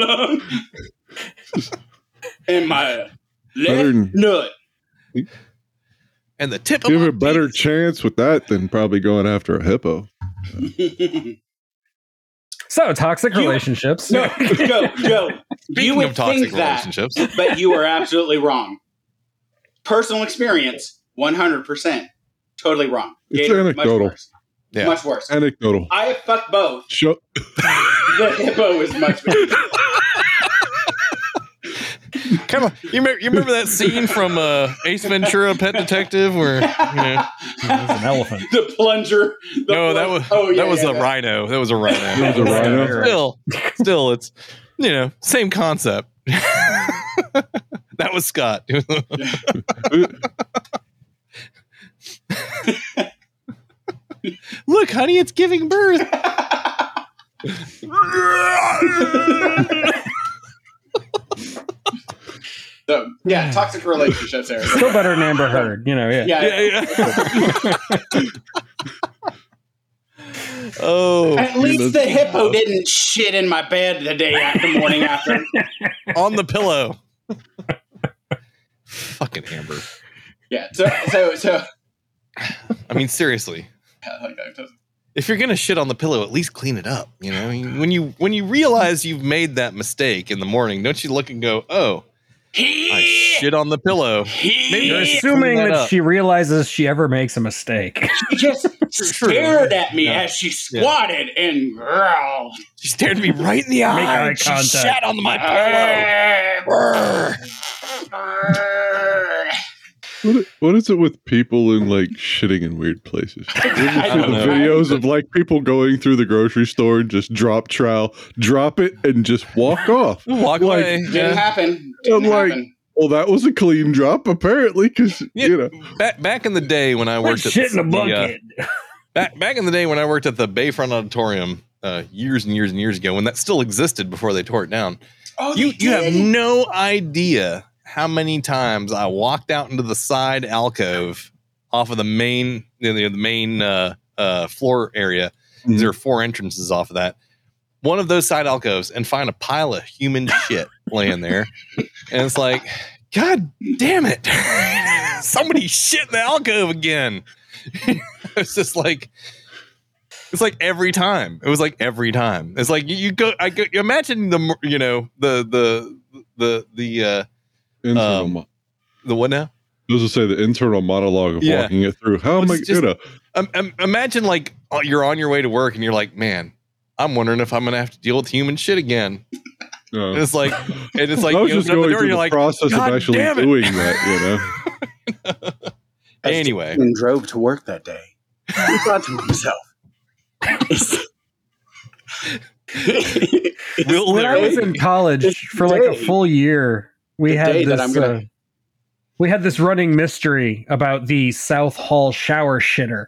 and my left Better than- nut. and the tip of Give my a better penis. chance with that than probably going after a hippo. So toxic You- relationships. no, Joe, Joe, you Speaking would of toxic think that, relationships, but you are absolutely wrong. Personal experience, one hundred percent, totally wrong. It's Gator, anecdotal. Much worse. Yeah. Much worse. Anecdotal. I have fucked both. Show, The hippo is much better. Come on, you remember, you remember that scene from uh, Ace Ventura: Pet Detective, where you know? An elephant. the plunger. The no, that was oh, yeah, that was yeah, a yeah. rhino. That was a rhino. That was a rhino? Still, still, it's you know same concept. that was Scott. Look, honey, it's giving birth. So, yeah, toxic relationships, Eric. Still better than Amber Heard. You know, yeah. Yeah, yeah, yeah. oh, At least the hippo didn't shit in my bed the day after morning after. on the pillow. Fucking Amber. Yeah. So so so. I mean, seriously. if you're gonna shit on the pillow, at least clean it up. You know, when you when you realize you've made that mistake in the morning, don't you look and go, "Oh, I shit on the pillow." Maybe You're assuming clean that, she realizes she ever makes a mistake. She just stared at me Yeah. as she squatted and growled. She stared me right in the eye. Make eye and she contact. shat on my pillow. What, what is it with people in like shitting in weird places? You ever see the know. videos of like people going through the grocery store and just drop trowel, drop it, and just walk off. Walk Like, away. Didn't Yeah. happen. Didn't I'm like- happen. Well, that was a clean drop, apparently, because Yeah. you know. Back back in the day when I Like worked at shit in a the, uh, back back in the day when I worked at the Bayfront Auditorium uh, years and years and years ago, when that still existed before they tore it down. Oh, you you have no idea how many times I walked out into the side alcove off of the main you know, the main uh, uh, floor area. Mhm. There are four entrances off of that. One of those side alcoves and find a pile of human shit laying there, and it's like, God damn it! Somebody shit in the alcove again. it's just like. It's like every time. It was like every time. It's like you, you go. I go. Imagine the you know the the the the uh Internal Um, mo- the what now? those will say the internal monologue of Yeah. walking it through. How am I just- gonna? Um, um, imagine like uh, you're on your way to work and you're like, man, I'm wondering if I'm gonna have to deal with human shit again. Uh, And it's like, and it's like I was you just open up the going door through the you're like, process "God of actually doing that. You know. anyway. and drove to work that day. He thought to himself, Will when I was in college This for like a full year, we the had day that this. I'm gonna- uh, we had this running mystery about the South Hall shower shitter.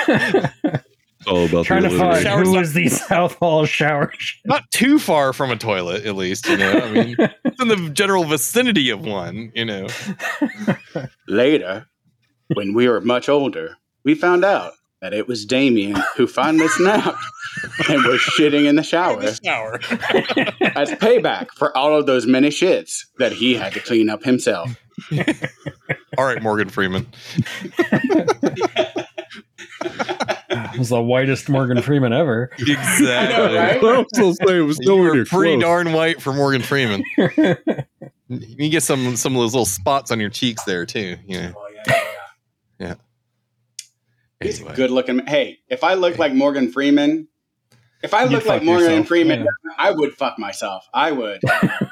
It's all about Trying the to find alliteration. Who was the South Hall shower shitter. not too far from a toilet, at least. You know, I mean, it's in the general vicinity of one. You know, Later, when we were much older, we found out that it was Damian who finally snapped and was shitting in the shower shower. as payback for all of those many shits that he had to clean up himself. All right, Morgan Freeman. It was the whitest Morgan Freeman ever. Exactly. right? I was gonna say it was You nowhere were near pretty close. darn white for Morgan Freeman. You get some some of those little spots on your cheeks there too. You know. He's Anyway. a good looking. Hey, if I look like Morgan Freeman, if I look like Morgan yourself, Freeman, yeah. I would fuck myself. I would,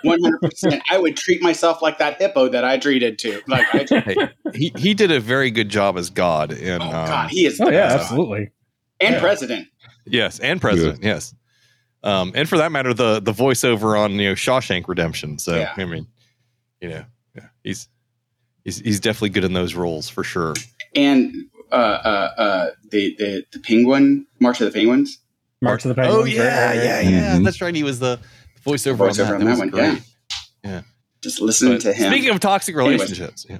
one hundred percent. I would treat myself like that hippo that I treated to. Like, I, Hey, he he did a very good job as God in oh um, god, he is. Oh yeah, best. absolutely. and Yeah. president. yes, and president, yes. Um, and for that matter, the the voiceover on you know Shawshank Redemption. So Yeah. I mean, you know, yeah, he's he's he's definitely good in those roles for sure. and uh, uh, uh, the, the the penguin March of the Penguins. March of the Penguins. oh yeah, right, right. yeah, yeah. Mhm. That's right. He was the voiceover, Voiceover on that. on that, that one, great. Just listening But to him. Speaking of toxic relationships, yeah.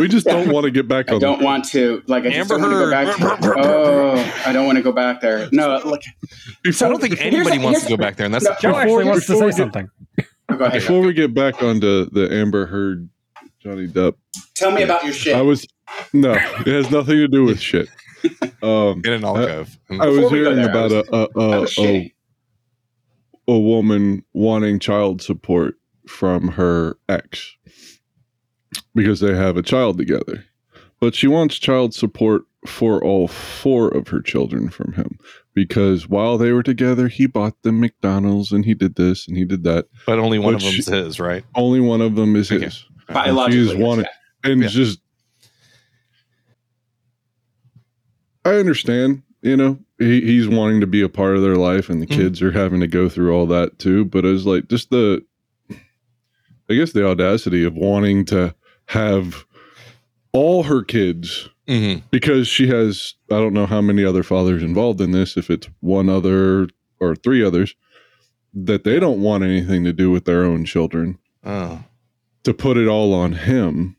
We just don't want to get back I on. don't want to like. I just Amber don't want to go Heard. back. To, oh, I don't want to go back there. No, look. I don't think anybody wants to go back there, and that's No, the Joe Before- actually wants to say we get- something. Oh, go. Before we get back onto the Amber Heard, Johnny Depp, Tell me about your shit. I was no, it has nothing to do with shit. Um, In an alcove. I was Before we go hearing there, about was- a a, a, a a woman wanting child support from her ex because they have a child together. But she wants child support for all four of her children from him because while they were together, he bought them McDonald's and he did this and he did that. but only one But of them's she- his, right? Only one of them is Okay. his. Biologically, She's yes, wanted- yeah. And Yeah. just, I understand, you know, he, he's wanting to be a part of their life and the Mhm. kids are having to go through all that too. But it was like just the, I guess the audacity of wanting to have all her kids hmm because she has, I don't know how many other fathers involved in this, if it's one other or three others, that they don't want anything to do with their own children Oh, to put it all on him,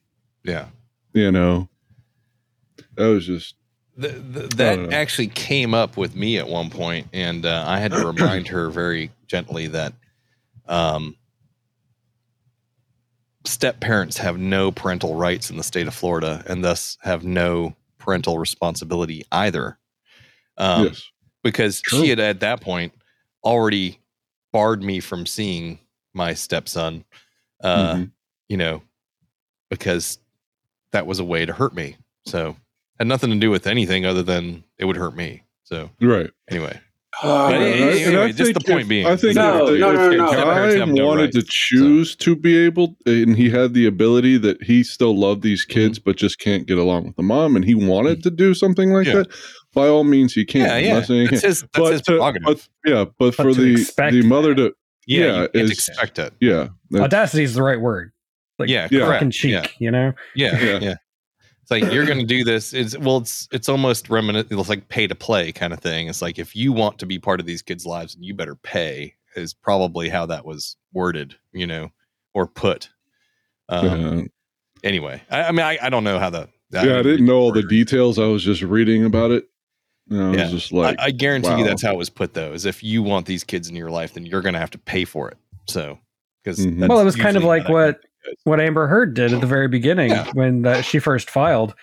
yeah. you know. That was just Th th don't that actually came up with me at one point, and uh, I had to remind her very gently that um, step parents have no parental rights in the state of Florida, and thus have no parental responsibility either. Um, yes. because True. she had at that point already barred me from seeing my stepson uh Mhm. you know because that was a way to hurt me so had nothing to do with anything other than it would hurt me so Right. anyway But And I- anyway, just the point if- being I think No, if, no, no, if no, no. Parents guy have no wanted rights, to choose to be able, and he had the ability that he still loved these Mm-hmm. kids, but just can't get along with the mom, and he wanted to do something like Yeah. that, by all means, he can. Yeah, yeah. saying he that's can't. his, that's But, his to- prerogative but yeah, but, for the the mother to yeah, yeah, you can't expect it yeah Audacity is the right word. Like yeah Yeah. correct fucking cheek, yeah you know? yeah Yeah. yeah it's like you're gonna do this it's well it's it's almost reminiscent it's like pay to play kind of thing it's like if you want to be part of these kids lives you better pay is probably how that was worded you know or put um, yeah. anyway I, I mean I, I don't know how the yeah, I didn't know all the details. I was just reading about it. And I was just like, I, I guarantee wow. you that's how it was put though is if you want these kids in your life then you're gonna have to pay for it so because Mhm. Well, it was kind of like what what Amber Heard did at the very beginning Yeah. when that she first filed.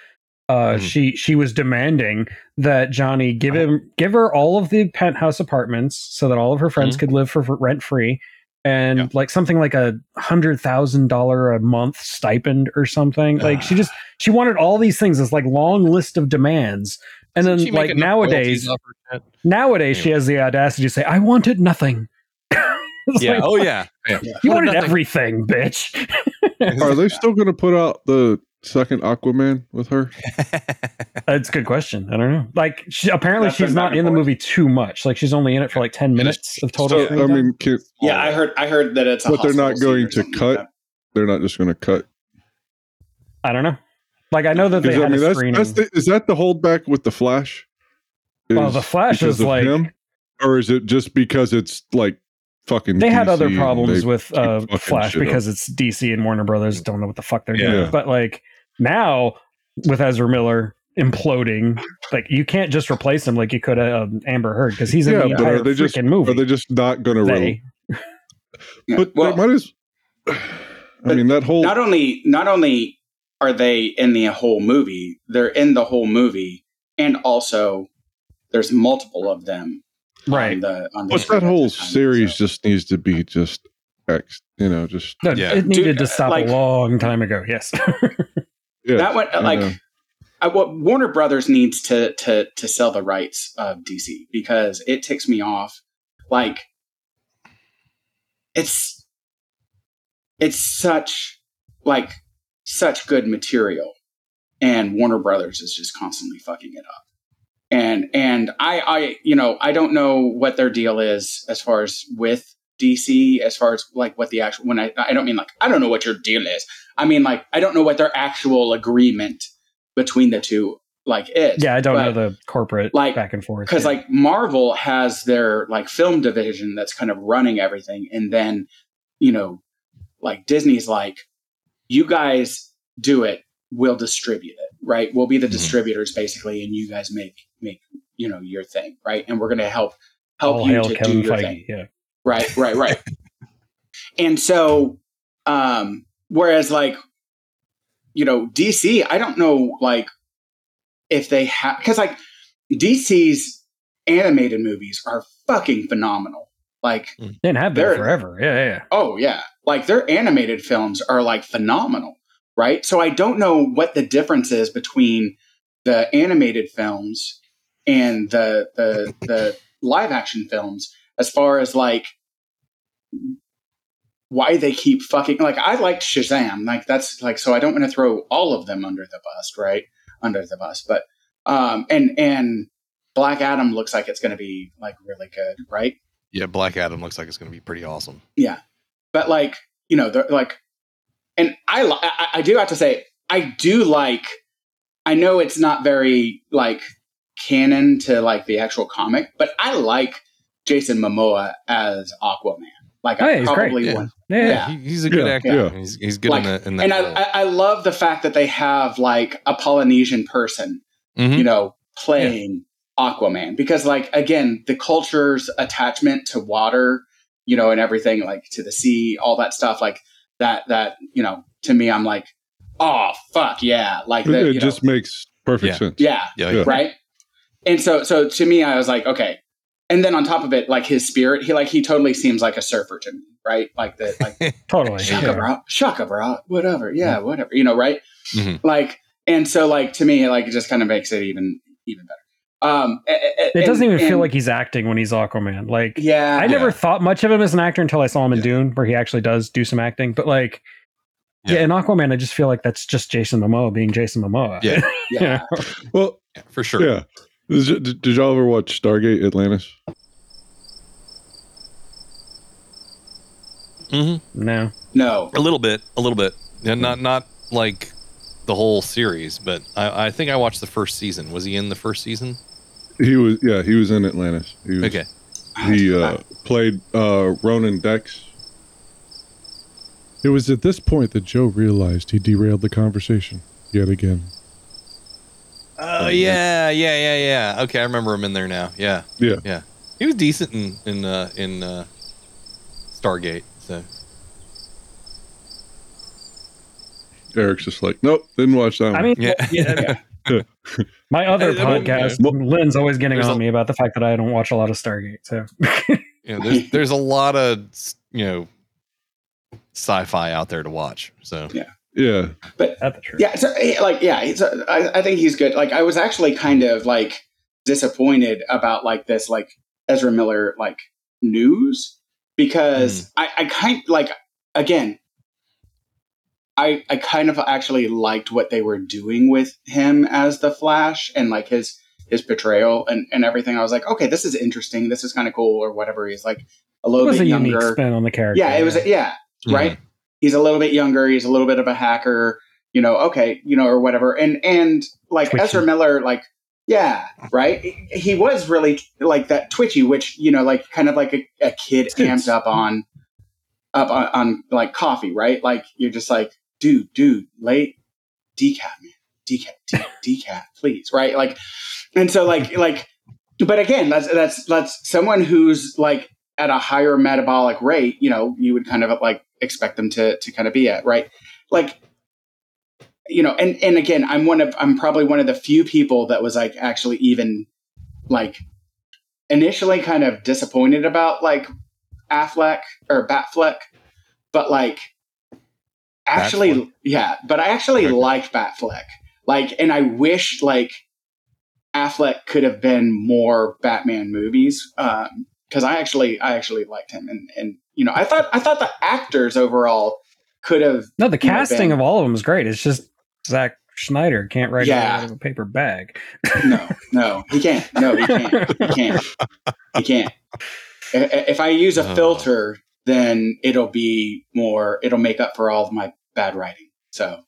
Uh, Mhm. She she was demanding that Johnny give him give her all of the penthouse apartments so that all of her friends Mhm. could live for, for rent free, and Yeah. like something like a hundred thousand dollar a month stipend or something. Like she just she wanted all these things. This like long list of demands, and then like nowadays nowadays she has the audacity to say, "I wanted nothing." It's yeah like, oh yeah, yeah. you wanted nothing. everything, bitch. are they still going to put out the second Aquaman with her? That's a good question. I don't know. Like, she, apparently That's she's not back and in the movie too much. Like, she's only in it for like ten minutes of total. So, I mean, can, yeah, I heard. I heard that it's. A But they're not going to something like cut? they're not just going to cut. I don't know. Like, I know that they I had mean, a that's, screening. that's the, is that the holdback with the Flash? Well, the Flash is like- him? or is it just because it's like fucking? they had DC other problems with uh, Flash shit up? because it's DC and Warner Brothers don't know what the fuck they're Yeah. doing. But like now with Ezra Miller imploding, like you can't just replace him like you could uh, Amber Heard because he's in Yeah, the but entire are they just- freaking movie. Are they just not going to? They- Yeah. But well, they might as. I But mean, that whole not only not only are they in the whole movie, they're in the whole movie, and also there's multiple of them. Right. On the, on the but that whole time, series so. just needs to be just X. You know, just No, Yeah. it needed Dude, to uh, stop like- a long time ago. Yes. yeah. that one uh, like know. I, what Warner Brothers needs to to to sell the rights of DC because it ticks me off. Like it's it's such like such good material, and Warner Brothers is just constantly fucking it up. And and I I you know I don't know what their deal is as far as with DC as far as like what the actual when I I don't mean like I don't know what your deal is. I mean like I don't know what their actual agreement between the two like is. yeah, I don't But- know the corporate like, back and forth. because yeah. like Marvel has their like film division that's kind of running everything, and then you know, like Disney's like, you guys do it, we'll distribute it, right? We'll be the Mhm. distributors basically, and you guys make make you know your thing, right? And we're gonna help help all you to Kevin do your Feige. thing, Yeah. right? Right? Right. and so um whereas like you know dc i don't know like if they have because like dc's animated movies are fucking phenomenal like And have been forever. Yeah, yeah, yeah. oh yeah like their animated films are like phenomenal right? So i don't know what the difference is between the animated films and the the the live action films as far as like why they keep fucking like I liked Shazam like that's like so I don't want to throw all of them under the bus right? Under the bus but um and and Black Adam looks like it's going to be like really good right? Yeah, Black Adam looks like it's going to be pretty awesome. yeah but like you know like and I, I I do have to say I do like I know it's not very like canon to like the actual comic but I like Jason Momoa as Aquaman like Oh, yeah, I he's probably great. want Yeah, yeah. Yeah. He's a good Yeah, actor. yeah. He's, he's good Like, in, the, in that and I, role. I I love the fact that they have like a Polynesian person Mhm. you know playing Aquaman because like again the culture's attachment to water you know and everything like to the sea all that stuff like that that you know to me I'm like oh fuck yeah like the, it you just know, makes perfect Yeah. sense. yeah yeah, Yeah. yeah. right and so so to me I was like okay and then on top of it like his spirit he like he totally seems like a surfer to me right like the like Totally. shaka yeah. bra, shaka bra, whatever. Yeah, whatever. You know, right? Mhm. Like, and so like to me, like it just kind of makes it even even better. Um, a- a- It doesn't and- even feel like he's acting when he's Aquaman. Like Yeah, I never Yeah. thought much of him as an actor until I saw him in Yeah. Dune, where he actually does do some acting. But like, yeah. Yeah. in Aquaman, I just feel like that's just Jason Momoa being Jason Momoa. Yeah. yeah. Well, Yeah, for sure. yeah. Did, did did y'all ever watch Stargate Atlantis? Mm-hmm. no, No, A little bit, a little bit. Yeah, not not like the whole series, but I, I think I watched the first season. Was he in the first season? He was, yeah, he was in Atlantis. He was, Okay. He uh, played uh, Ronan Dex. It was at this point that Joe realized he derailed the conversation yet again. Oh yeah, yeah, yeah, yeah. Okay, I remember him in there now. Yeah, Yeah. yeah. He was decent in in uh, in uh, Stargate. So Eric's just like, nope, didn't watch that one. I mean, Yeah. yeah. my other well, podcast, yeah. Lynn's always getting There's on a- me about the fact that I don't watch a lot of Stargate. So you know, there's there's a lot of you know sci-fi out there to watch. So yeah, that's the yeah. So eh, like, yeah, he's, uh, I, I think he's good. Like, I was actually kind of like disappointed about like this like Ezra Miller like news because I, I kind like again. I, I kind of actually liked what they were doing with him as the Flash and like his his portrayal and, and everything. I was like, okay, this is interesting. This is kind of cool or whatever. He's like a It little was bit a unique younger. spin on the character. Yeah, it was. Yeah, right. He's a little bit younger. He's a little bit of a hacker. You know, okay, you know, or whatever. And and like Twitchy. Ezra Miller, like yeah, right. He- He was really like that twitchy, which you know, like kind of like a, a kid amped up on up on, on like coffee, right? Like you're just like, dude, dude, late decaf, man, decaf, de- decaf, please, right? Like, and so like like, but again, that's that's that's someone who's like at a higher metabolic rate, you know, you would kind of like expect them to to kind of be at, right? Like, you know, and and again, I'm one of I'm probably one of the few people that was like actually even like initially kind of disappointed about like Affleck or Batfleck, but like actually, Batfleck. yeah, but I actually Okay. like Batfleck. Like, and I wish like Affleck could have been more Batman movies. Um, because I actually I actually liked him and and you know I thought I thought the actors overall could have No, the you know, casting been- of all of them is great. It's just Zack Snyder can't write Yeah. out of a paper bag. no no he can't no he can't he can't he can't I- I- if I use a Oh. filter then it'll be more it'll make up for all of my bad writing so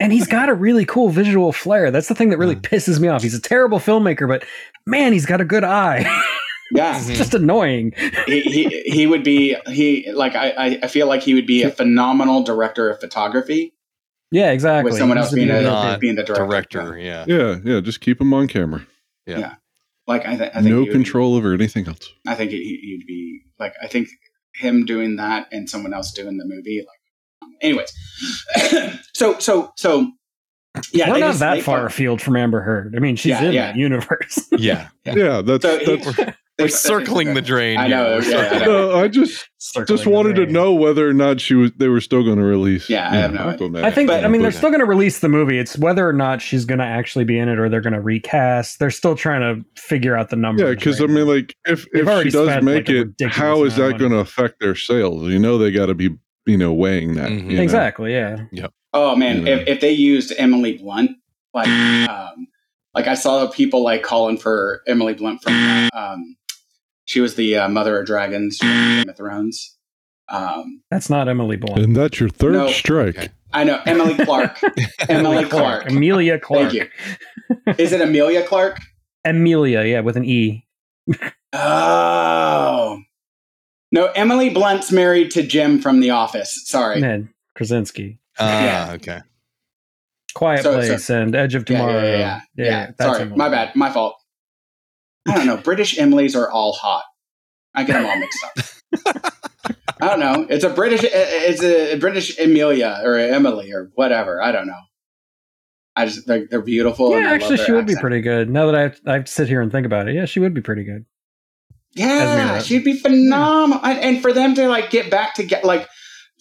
And he's got a really cool visual flair. That's the thing that really pisses me off. He's a terrible filmmaker, but man, he's got a good eye. yeah it's just annoying. he, he he would be he like I I- I feel like he would be a phenomenal director of photography Yeah, exactly. with someone He else being a able to- Not being the director, director. Yeah. yeah, yeah. Just keep him on camera. Yeah, yeah. like I, th- I think No he would- control over anything else. I think he, he'd be like I think him doing that and someone else doing the movie. Like, anyways, so so so yeah, We're not just- that far fuck- afield from Amber Heard. I mean, she's Yeah, in yeah. that universe. Yeah. Yeah, that's, So that's they- We're circling the drain. I know, We're yeah, I know. no, I just Circling just wanted to know whether or not she was they were still going to release. Yeah, I have know, no idea. I think. But- I mean, they're still going to release the movie. It's whether or not she's going to actually be in it, or they're going to recast. They're still trying to figure out the numbers. Yeah, because right I mean, like, if They've if she does spent, make like, it, how is that going to affect their sales? You know, they got to be, you know, weighing that. Mhm. you know? exactly. Yeah. Oh man, Yeah. if, if they used Emily Blunt, like um, like I saw people like calling for Emily Blunt from um, she was the uh, mother of dragons from Game of Thrones. Um, That's not Emily Blunt. And that's your third No. strike. Okay. I know Emily Clark. Emily Clark. Amelia Clark. Thank you. Is it Amelia Clark? Amelia, yeah, with an E. Oh. No, Emily Blunt's married to Jim from The Office. Sorry. Ned Krasinski. Ah, Yeah. okay. Quiet So- Place and Edge of Yeah, yeah, Tomorrow. yeah, yeah. Yeah, that's sorry, Emily my bad, my fault. I don't know. British Emily's are all hot. I get them all mixed up. I don't know. It's a British. Eh, eh, it's a British Emilia or Emily or whatever. I don't know. I just they're, they're beautiful. Yeah, actually, she would be pretty good. Now that I have, I have to sit here and think about it, yeah, she would be pretty good. Yeah, she'd be phenomenal. And, and for them to like get back to get like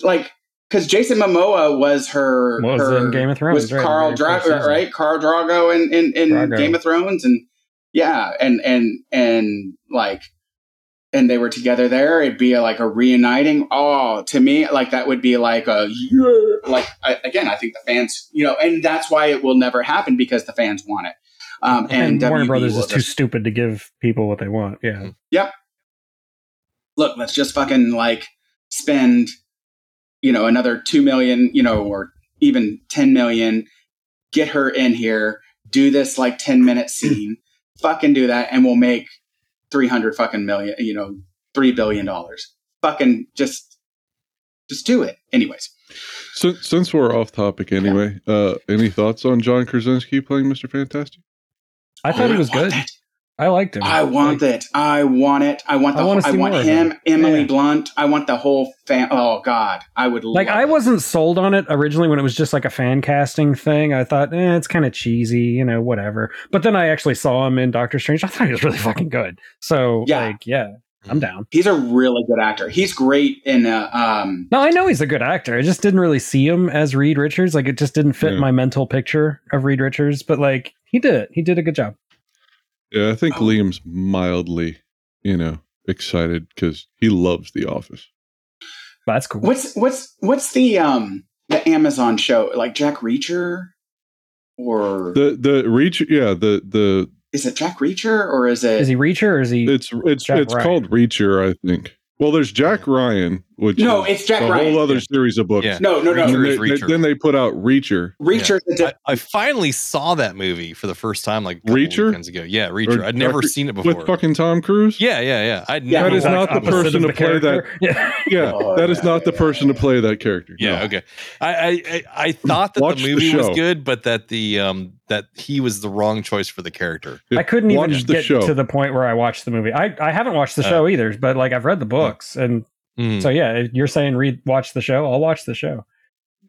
like because Jason Momoa was her Was her, in Game of Thrones, was right, Khal Drogo right Khal Drogo in in, in Drogo. Game of Thrones and yeah and and and like and they were together there it'd be like a reuniting oh to me like that would be like a yeah like I, again I think the fans you know and that's why it will never happen because the fans want it um And, and, Warner WB Brothers will is too stupid to give people what they want. Yeah. Yep look, let's just fucking like spend, you know, another two million, you know, or even 10 million, get her in here, do this like 10 minute scene, fucking do that, and we'll make 300 fucking million, you know, $3 billion. Fucking just, just do it. Anyways. Since, since we're off topic anyway, uh, any thoughts on John Krasinski playing Mr. Fantastic? I thought Oh, he was good. that. I liked him. I want Like, it. I want it. I want I the. wanna I, want more him, him. Emily Yeah. Blunt. I want the whole fan. Oh God, I would Like love I it. wasn't sold on it originally when it was just like a fan casting thing. I thought, eh, it's kind of cheesy, you know, whatever. But then I actually saw him in Doctor Strange. I thought he was really fucking good. So Yeah. like, yeah, I'm down. He's a really good actor. He's great in. Uh, um, No, I know he's a good actor. I just didn't really see him as Reed Richards. Like it just didn't fit Yeah. my mental picture of Reed Richards. But like he did it. He did a good job. Yeah, I think Oh. Liam's mildly, you know, excited because he loves The Office. That's cool. what's what's what's the um the Amazon show like Jack Reacher, or The the reach, yeah, the the is it Jack Reacher or is it? Is he Reacher or is he? it's it's Jack it's Ryan. called Reacher, I think. Well, there's Jack Ryan, which no, is it's Jack a Ryan. whole other Yeah. series of books. Yeah. no, no, no. And Reacher they- they- then they put out Reacher. Reacher's a I, di- I finally saw that movie for the first time like a Reacher? weekends ago. Yeah, Reacher. Or I'd never Doctor- seen it before. with fucking Tom Cruise. yeah, yeah, yeah. I'd Yeah, that is not the person to the play that. Yeah. Yeah, Oh, that is not the person to play that character. Yeah, No. okay. I, I I- I thought that Watch the the movie was good, but that the um that he was the wrong choice for the character. Yeah, I couldn't even get show. to the point where I watched the movie. I, I haven't watched the Oh. show either, but like I've read the books, and Hmm. so yeah, if you're saying read watch the show. I'll watch the show.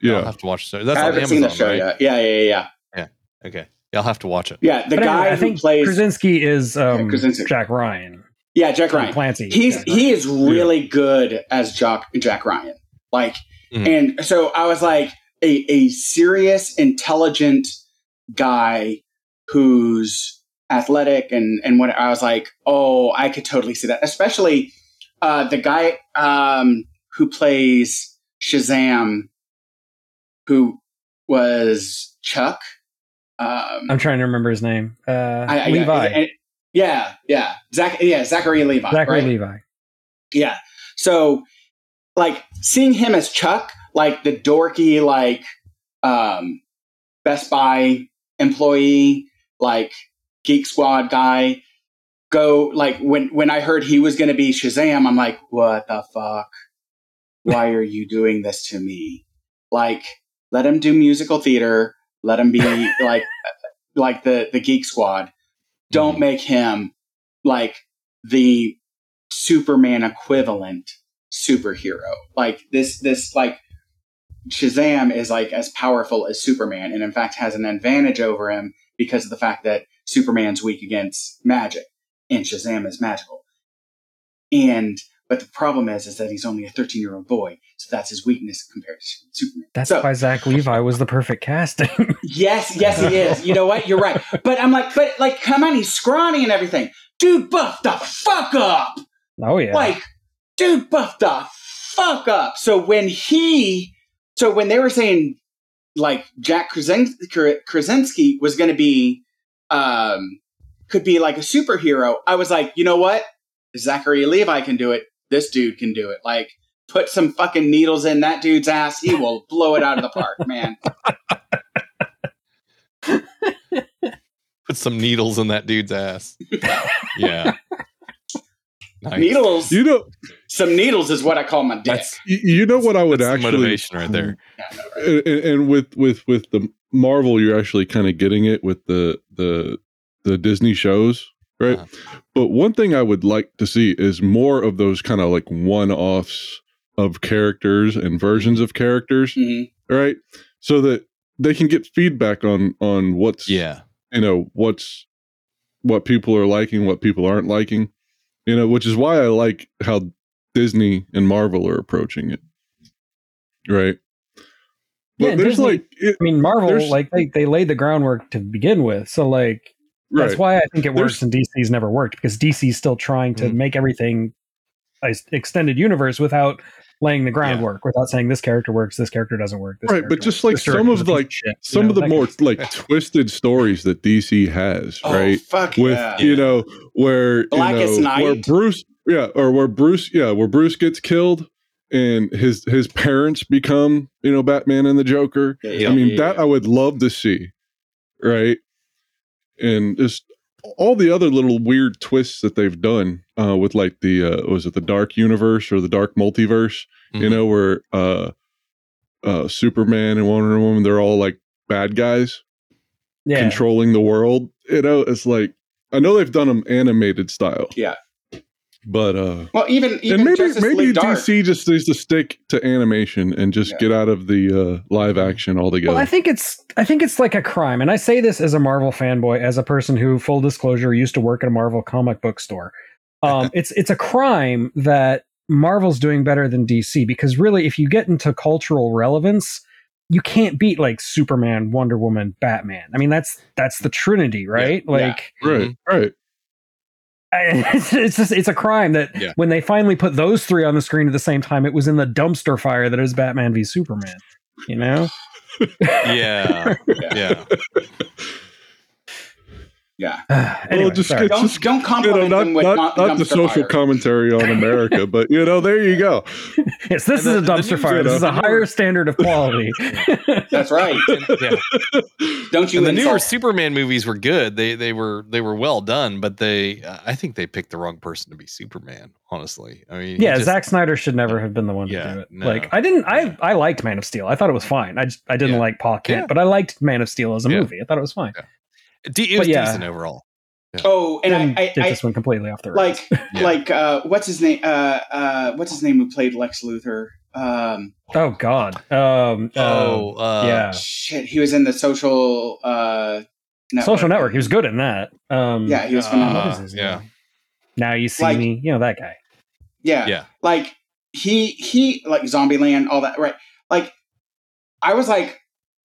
Yeah, I'll have to watch the That's I on haven't Amazon, seen the show right? yet. Yeah, yeah, yeah, yeah. Okay, yeah, I'll have to watch it. Yeah, the But anyway, guy I who think plays Krasinski is um, Krasinski. Jack Ryan. yeah Jack Ryan. Clancy. He's Jack he is really good as Jack Jack Ryan. Like, Mhm. and so I was like a a serious, intelligent guy who's athletic and and what I was like, oh, I could totally see that. Especially uh, the guy um, who plays Shazam, who was Chuck. Um, I'm trying to remember his name. Uh, I- I- Levi. I- yeah, yeah, Zach, yeah, Zachary Levi. Zachary right? Levi. Yeah. So like seeing him as Chuck, like the dorky, like um Best Buy employee, like Geek Squad guy, go like when when I heard he was gonna be Shazam, I'm like, what the fuck? Why are you doing this to me? Like, let him do musical theater, let him be like like the the Geek Squad. Don't mm-hmm. make him like the Superman equivalent superhero. Like this, this like Shazam is like as powerful as Superman, and in fact has an advantage over him because of the fact that Superman's weak against magic, and Shazam is magical. And but the problem is, is that he's only a 13 year old boy, so that's his weakness compared to Superman. That's so, why Zach Levi was the perfect casting. yes, yes, he is. You know what? You're right. But I'm like, but like, come on, he's scrawny and everything. Dude, buff the fuck up. oh yeah. Like, dude, buff the fuck up. So when he, so when they were saying like Jack Krasin- Krasinski was going to be, um, could be like a superhero, I was like, you know what? Zachary Levi can do it. This dude can do it. Like, put some fucking needles in that dude's ass. He will blow it out of the park, man. Put some needles in that dude's ass. Yeah. Nice. Needles. You know, some needles is what I call my dick. You, you know what I would that's actually motivation right there. Yeah, I right? and, and with with with the Marvel, you're actually kind of getting it with the the the Disney shows, right? Uh-huh. But one thing I would like to see is more of those kind of like one offs of characters and versions of characters, Mhm. right? So that they can get feedback on on what's Yeah. you know what's what people are liking, what people aren't liking, you know, which is why I like how Disney and Marvel are approaching it, right? But Yeah, there's Disney- like, it, I mean, Marvel, like they, they laid the groundwork to begin with. So like that's right? why I think it There's- works and DC's never worked because DC's still trying to Mhm. make everything a s- extended universe without laying the groundwork, without saying this character works, this character doesn't work. This Right, but just works, like this some of a like- shit, you Some know, of the more kind of- like twisted stories that DC has, Oh, right? fuck With yeah. you know where Blackest you know, where Bruce, yeah, or where Bruce, yeah, where Bruce gets killed and his his parents become you know Batman and the Joker. Yeah, I mean, yeah, that yeah. I would love to see, right? And just all the other little weird twists that they've done uh, with like the uh, was it the Dark Universe or the Dark Multiverse? You Mhm. know, where uh, uh, Superman and Wonder Woman they're all like bad guys yeah. controlling the world. You know, it's like I know they've done them animated style. Yeah. But uh Well, even even and maybe Justice maybe League Dark. DC just needs to stick to animation and just Yeah. get out of the uh live action altogether. Well, I think it's I think it's like a crime, and I say this as a Marvel fanboy, as a person who, full disclosure, used to work at a Marvel comic book store. Um, it's it's a crime that Marvel's doing better than DC because really, if you get into cultural relevance, you can't beat like Superman, Wonder Woman, Batman. I mean, that's that's the Trinity, right? Yeah. Like, right, right. I- it's it's just it's a crime that Yeah. when they finally put those three on the screen at the same time, it was in the dumpster fire that is Batman v Superman. You know. Yeah. Yeah. yeah. anyway, well, just, sorry. Don't just don't you know, not, them with not, not, not the social fire. commentary on America, but you know, there you go. Yes, this is And a the- the dumpster fire. This you is a higher standard of quality. That's right. yeah. Don't you And the newer insult. Superman movies were good. They they were they were well done, but they uh, I think they picked the wrong person to be Superman. Honestly, I mean, yeah, just- Zack Snyder should never have been the one to do it. no. like I didn't. I Yeah. I liked Man of Steel. I thought it was fine. I just I didn't Yeah. like Paul Kent, Yeah. but I liked Man of Steel as a Yeah. movie. I thought it was fine. De- it but was yeah. decent overall. Oh, and Then I, it I, I just went completely off the rails. like Yeah. like uh what's his name uh uh what's his name who played Lex Luthor um oh God. Um. Oh, uh, yeah. shit he was in the social uh network. Social Network. He was good in that. Um. yeah he was uh, phenomenal what is his yeah. name? Now you see Like- me. You know that guy. yeah yeah. like he he like Zombieland all that right like I was like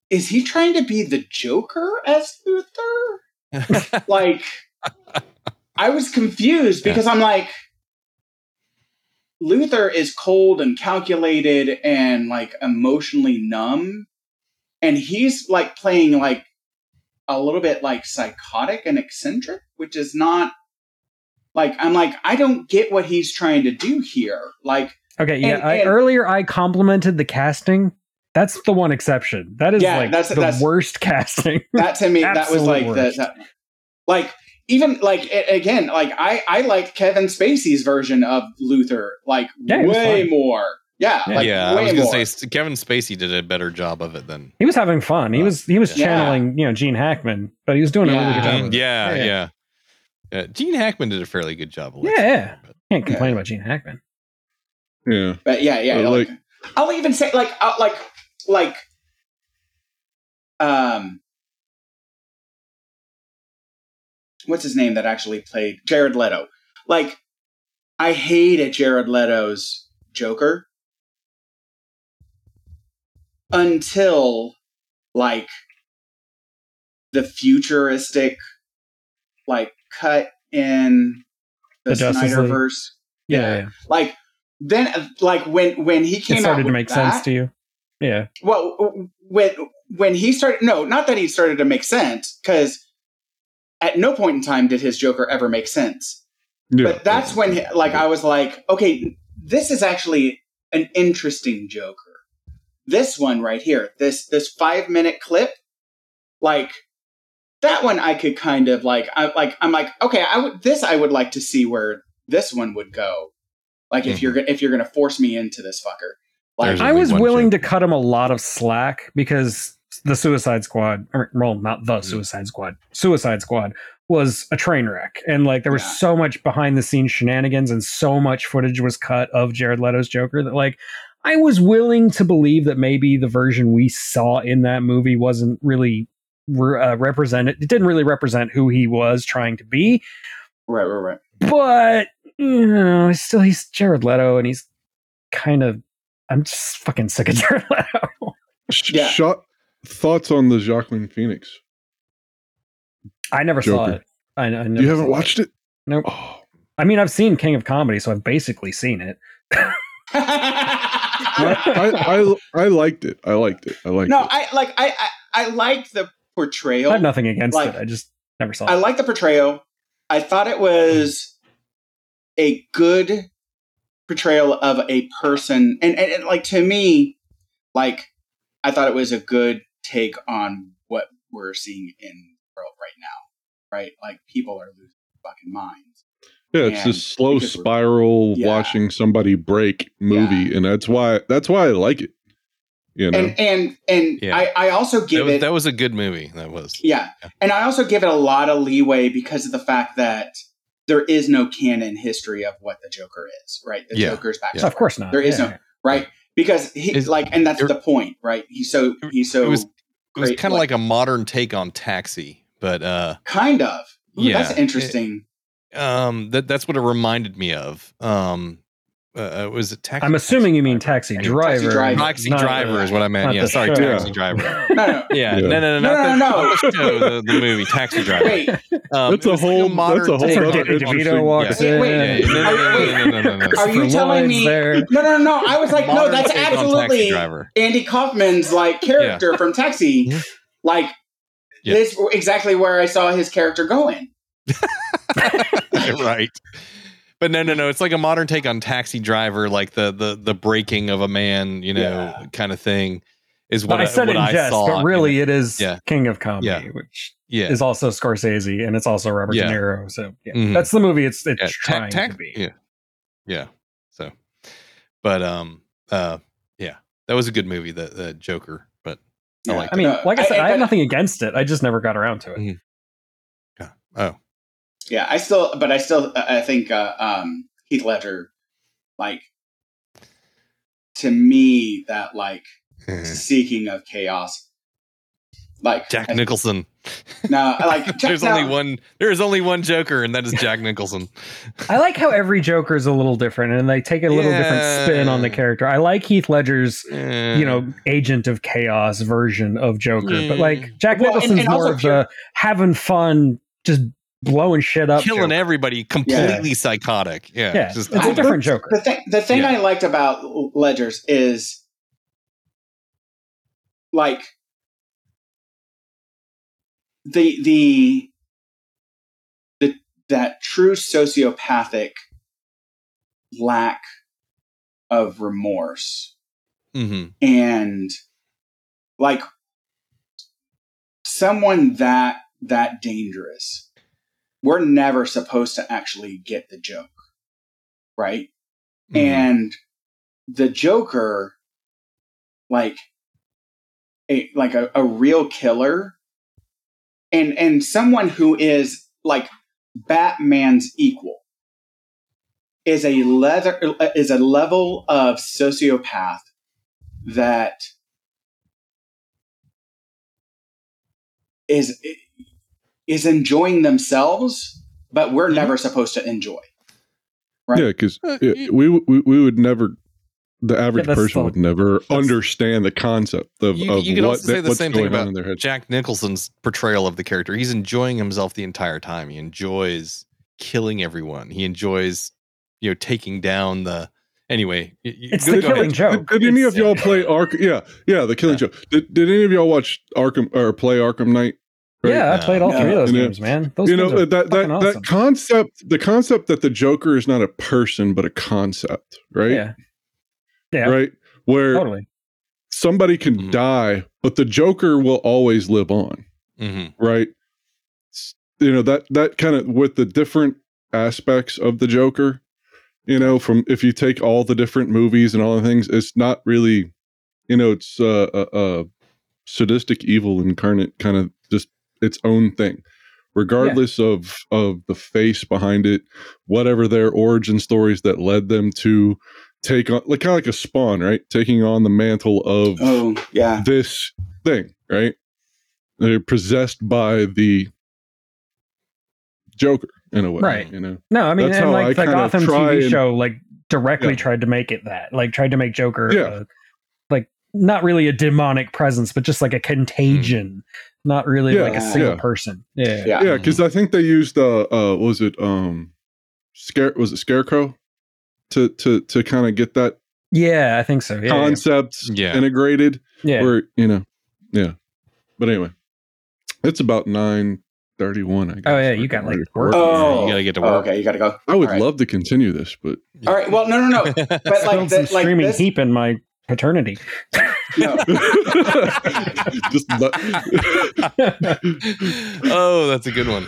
is he trying to be the Joker as Luthor? like I was confused Yeah. because I'm like Luthor is cold and calculated and like emotionally numb and he's like playing like a little bit like psychotic and eccentric which is not like I'm like I don't get what he's trying to do here like Okay. Yeah. And- I, earlier I complimented the casting. That's the one exception. That is Yeah, like that's- the that's- worst casting. that to me that was Absolute like the, that like even like a- again like i i liked kevin spacey's version of luthor like Yeah, way more yeah Yeah. like yeah, I was gonna more say Kevin Spacey did a better job of it than He was having fun. He Uh, was he was yeah. channeling, you know, Gene Hackman, but he was doing a really good job. of it. yeah, Yeah. yeah, yeah. Gene Hackman did a fairly good job. Of Yeah, Lex yeah. But- Can't complain Yeah. about Gene Hackman. Yeah. But yeah, yeah. Like, like- I'll even say like uh, like like um what's his name that actually played Jared Leto. Like I hated Jared Leto's Joker until like the futuristic like cut in the, The Snyderverse. Yeah, Yeah. Like then like when when he came it out started to make that, sense to you. Yeah, well, when when he started, no, not that he started to make sense, because at no point in time did his Joker ever make sense. Yeah. But that's when, he- like, I was like, okay, this is actually an interesting Joker. This one right here, this this five minute clip, like that one, I could kind of like, I like, I'm like, okay, I would this I would like to see where this one would go. Like, if Mhm. you're if you're gonna force me into this fucker, like, I was willing Joker. to cut him a lot of slack because the Suicide Squad, or, well, not the Mhm. Suicide Squad, Suicide Squad was a train wreck, and like there was Yeah. so much behind the scenes shenanigans, and so much footage was cut of Jared Leto's Joker that like I was willing to believe that maybe the version we saw in that movie wasn't really re- uh, represented. It didn't really represent who he was trying to be, right, right, right. but you know, still he's Jared Leto, and he's kind of. I'm just fucking sick of Jared Leto. Yeah. Shot thoughts on the Joaquin Phoenix. I never saw it. I, I never You haven't watched it? Nope. Oh, I mean, I've seen King of Comedy, so I've basically seen it. I, I I liked it. I liked it. I liked no, it. I like I I, I liked the portrayal. I have nothing against Like- it. I just never saw it. I it. like the portrayal. I thought it was a good portrayal of a person, and, and, and like to me, like I thought it was a good take on what we're seeing in the world right now. Right, like people are losing their fucking minds. Yeah, it's and this slow spiral Yeah. watching somebody break movie, and that's why that's why I like it. You know, And and and Yeah. I, I also That give was, it that was a good movie. That was. Yeah. Yeah. And I also give it a lot of leeway because of the fact that there is no canon history of what the Joker is, right? The Yeah. Joker's backstory, of course not. There is Yeah. no right because he Is- like, and that's it- the point, right? He's so he's so It was- was kind of like, a modern take on Taxi, but uh, kind of. Ooh, Yeah. that's interesting. um, that that's what it reminded me of. Um, uh, was a taxi? I'm assuming taxi you mean taxi driver. Taxi driver, taxi driver is what I meant. Yeah, sorry, taxi driver. Yeah, no, no, no, no, no, the, movie Taxi Driver. Wait, it's a whole that's a whole. DeVito walks in. Wait, no, no, no, no, Are you telling me? No, no, no. I was like, no, that's absolutely Andy Kaufman's like character from Taxi. Like this exactly where I saw his character going. right. But no, no, no. It's like a modern take on Taxi Driver, like the the the breaking of a man, you know, Yeah. kind of thing. Is But what I said what in I jest, saw, but you really know. it is Yeah. King of Comedy, Yeah. which yeah, is also Scorsese, and it's also Robert Yeah. De Niro. So yeah, Mhm. that's the movie it's it's yeah, ta- trying ta- to be. Yeah, yeah. So, but um, uh, yeah, that was a good movie, the the Joker. But I Yeah. liked I mean, No, like I I- said, I, I- have nothing against it. I just never got around to it. Mhm. yeah. Oh, Yeah, I still, but I still, I think uh, um, Heath Ledger, like, to me, that like seeking of chaos, like Jack I- Nicholson. No, I like There's no, only one. There is only one Joker, and that is Jack Nicholson. I like how every Joker is a little different, and they take a little different spin on the character. I like Heath Ledger's Eh, you know, agent of chaos version of Joker. But like Jack Well, and- Nicholson's and more of pure- the having fun, just blowing shit up. killing Joker. everybody, completely psychotic. Yeah, Yeah, just- it's a different Joker. the thing. The thing Yeah. I liked about Ledger's is like the the the that true sociopathic lack of remorse Mhm. and like someone that that dangerous we're never supposed to actually get the joke right Mhm. and the joker like a like a, a real killer and and someone who is like batman's equal is a leather is a level of sociopath that is is enjoying themselves, but we're Mhm. never supposed to enjoy. Right. Yeah, because Uh, we, we we would never. The average that's person the- would never understand the concept of, You- of you could what also say that- the what's same thing going on about in their head. Jack Nicholson's portrayal of the character. He's enjoying himself the entire time. He enjoys killing everyone. He enjoys, you know, taking down the. Anyway, y- y- It's go- the go ahead. killing joke. Did, did any of y'all play Arkham? Yeah, yeah, the Killing Yeah. Joke. Did, did any of y'all watch Arkham or play Arkham Knight? Right? Yeah, I played all No. three of those You know- games, man. Those you know are that that fucking that awesome. concept, the concept that the Joker is not a person but a concept, right? Yeah. Yeah, Right, where totally. somebody can Mhm. die, but the Joker will always live on. Mhm. right you know that that kind of with the different aspects of the joker you know from if you take all the different movies and all the things it's not really you know it's uh, uh, uh sadistic evil incarnate kind of just its own thing regardless of of the face behind it whatever their origin stories that led them to take on like kind of like a spawn right taking on the mantle of Oh yeah. this thing, right? They're possessed by the Joker in a way, Right. You know, No, I mean, That's and how like I the Gotham TV and- show, like directly Yeah. tried to make it that, like tried to make Joker, Yeah. Like not really a demonic presence, but just like a contagion, not really Yeah, like a single yeah. person. Yeah, Yeah. yeah, because I think they used uh, uh, was it um, scare was it Scarecrow to to to kind of get that yeah, I think so. Yeah, concept Yeah. integrated, yeah. or you know, yeah. But anyway, it's about nine thirty one. I guess. Oh, yeah, you got, like, work. Oh, You gotta get to oh, work. okay, you got to go. I would All right. love to continue this, but All right. Well, no, no, no. But like, Spilled some the, like screaming this, heap in my paternity. no. just the, oh, that's a good one.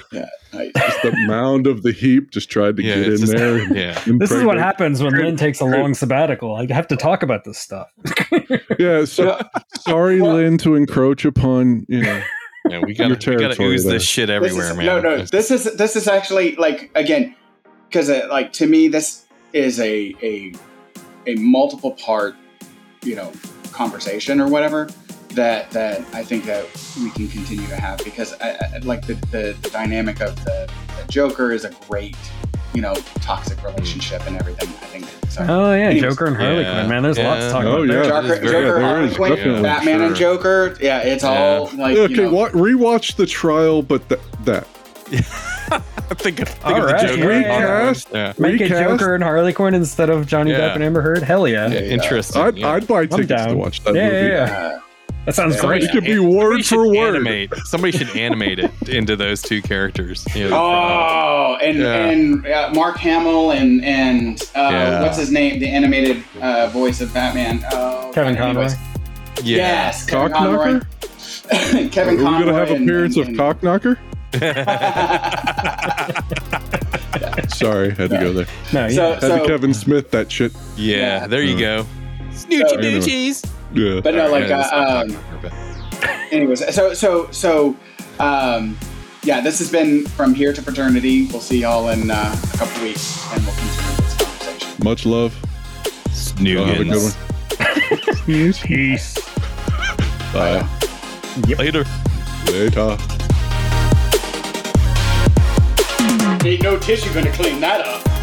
Nice. just the mound of the heap just tried to Yeah, get in just- there. and Yeah. This is what impregnate- happens when Lynn takes a long sabbatical. I have to talk about this stuff. Yeah, so sorry, Well- Lynn, to encroach upon you know. Yeah, we gotta, we gotta territory ooze there. this shit this everywhere, is, man. No, no. This is this is actually like again because uh, like to me this is a a a multiple part you know conversation or whatever that that I think that we can continue to have because I, I like the, the the dynamic of the, the Joker is a great you know toxic hmm. relationship and everything. I think so. Oh yeah, Anyways. Joker and Harley Yeah. Quinn, man. There's lots to talk Oh, about. yeah. there. Joker, That is very- Joker, there Harley is, Quinn, definitely. Batman and Sure. Joker. Yeah, it's all like okay, you know, wa- rewatch the trial, but th- that think, of- think All of the Joker. yeah, yeah. recast. Yeah. Make it recast? Joker and Harley Quinn instead of Johnny Yeah. Depp and Amber Heard. Hell yeah. Yeah, Yeah, interesting. I'd, yeah. I'd buy tickets to watch that yeah, movie. yeah, uh, That sounds Yeah. great. It could be Somebody word for word. Animate. Somebody should animate it into those two characters. You know, Oh, and Yeah. and uh, Mark Hamill and and uh, Yeah. what's his name? The animated uh, voice of Batman. Oh, Kevin God, anyways. Conroy. yeah. Yes, Kevin Conroy. Cockknocker? Kevin Are we gonna have and- appearance and- of Cockknocker? Sorry, had to go there. No, yeah. So, Had so to Kevin Smith that shit. yeah, there you go. So- Snoochie Anyway. doochies. Yeah. but no, like Yeah, uh, um, anyways, so so so um, yeah, this has been from here to fraternity. We'll see y'all in uh, a couple weeks, and we'll continue this conversation. Much love. but have a good one. Peace. Peace. Bye. Later. Later. Ain't no tissue gonna clean that up.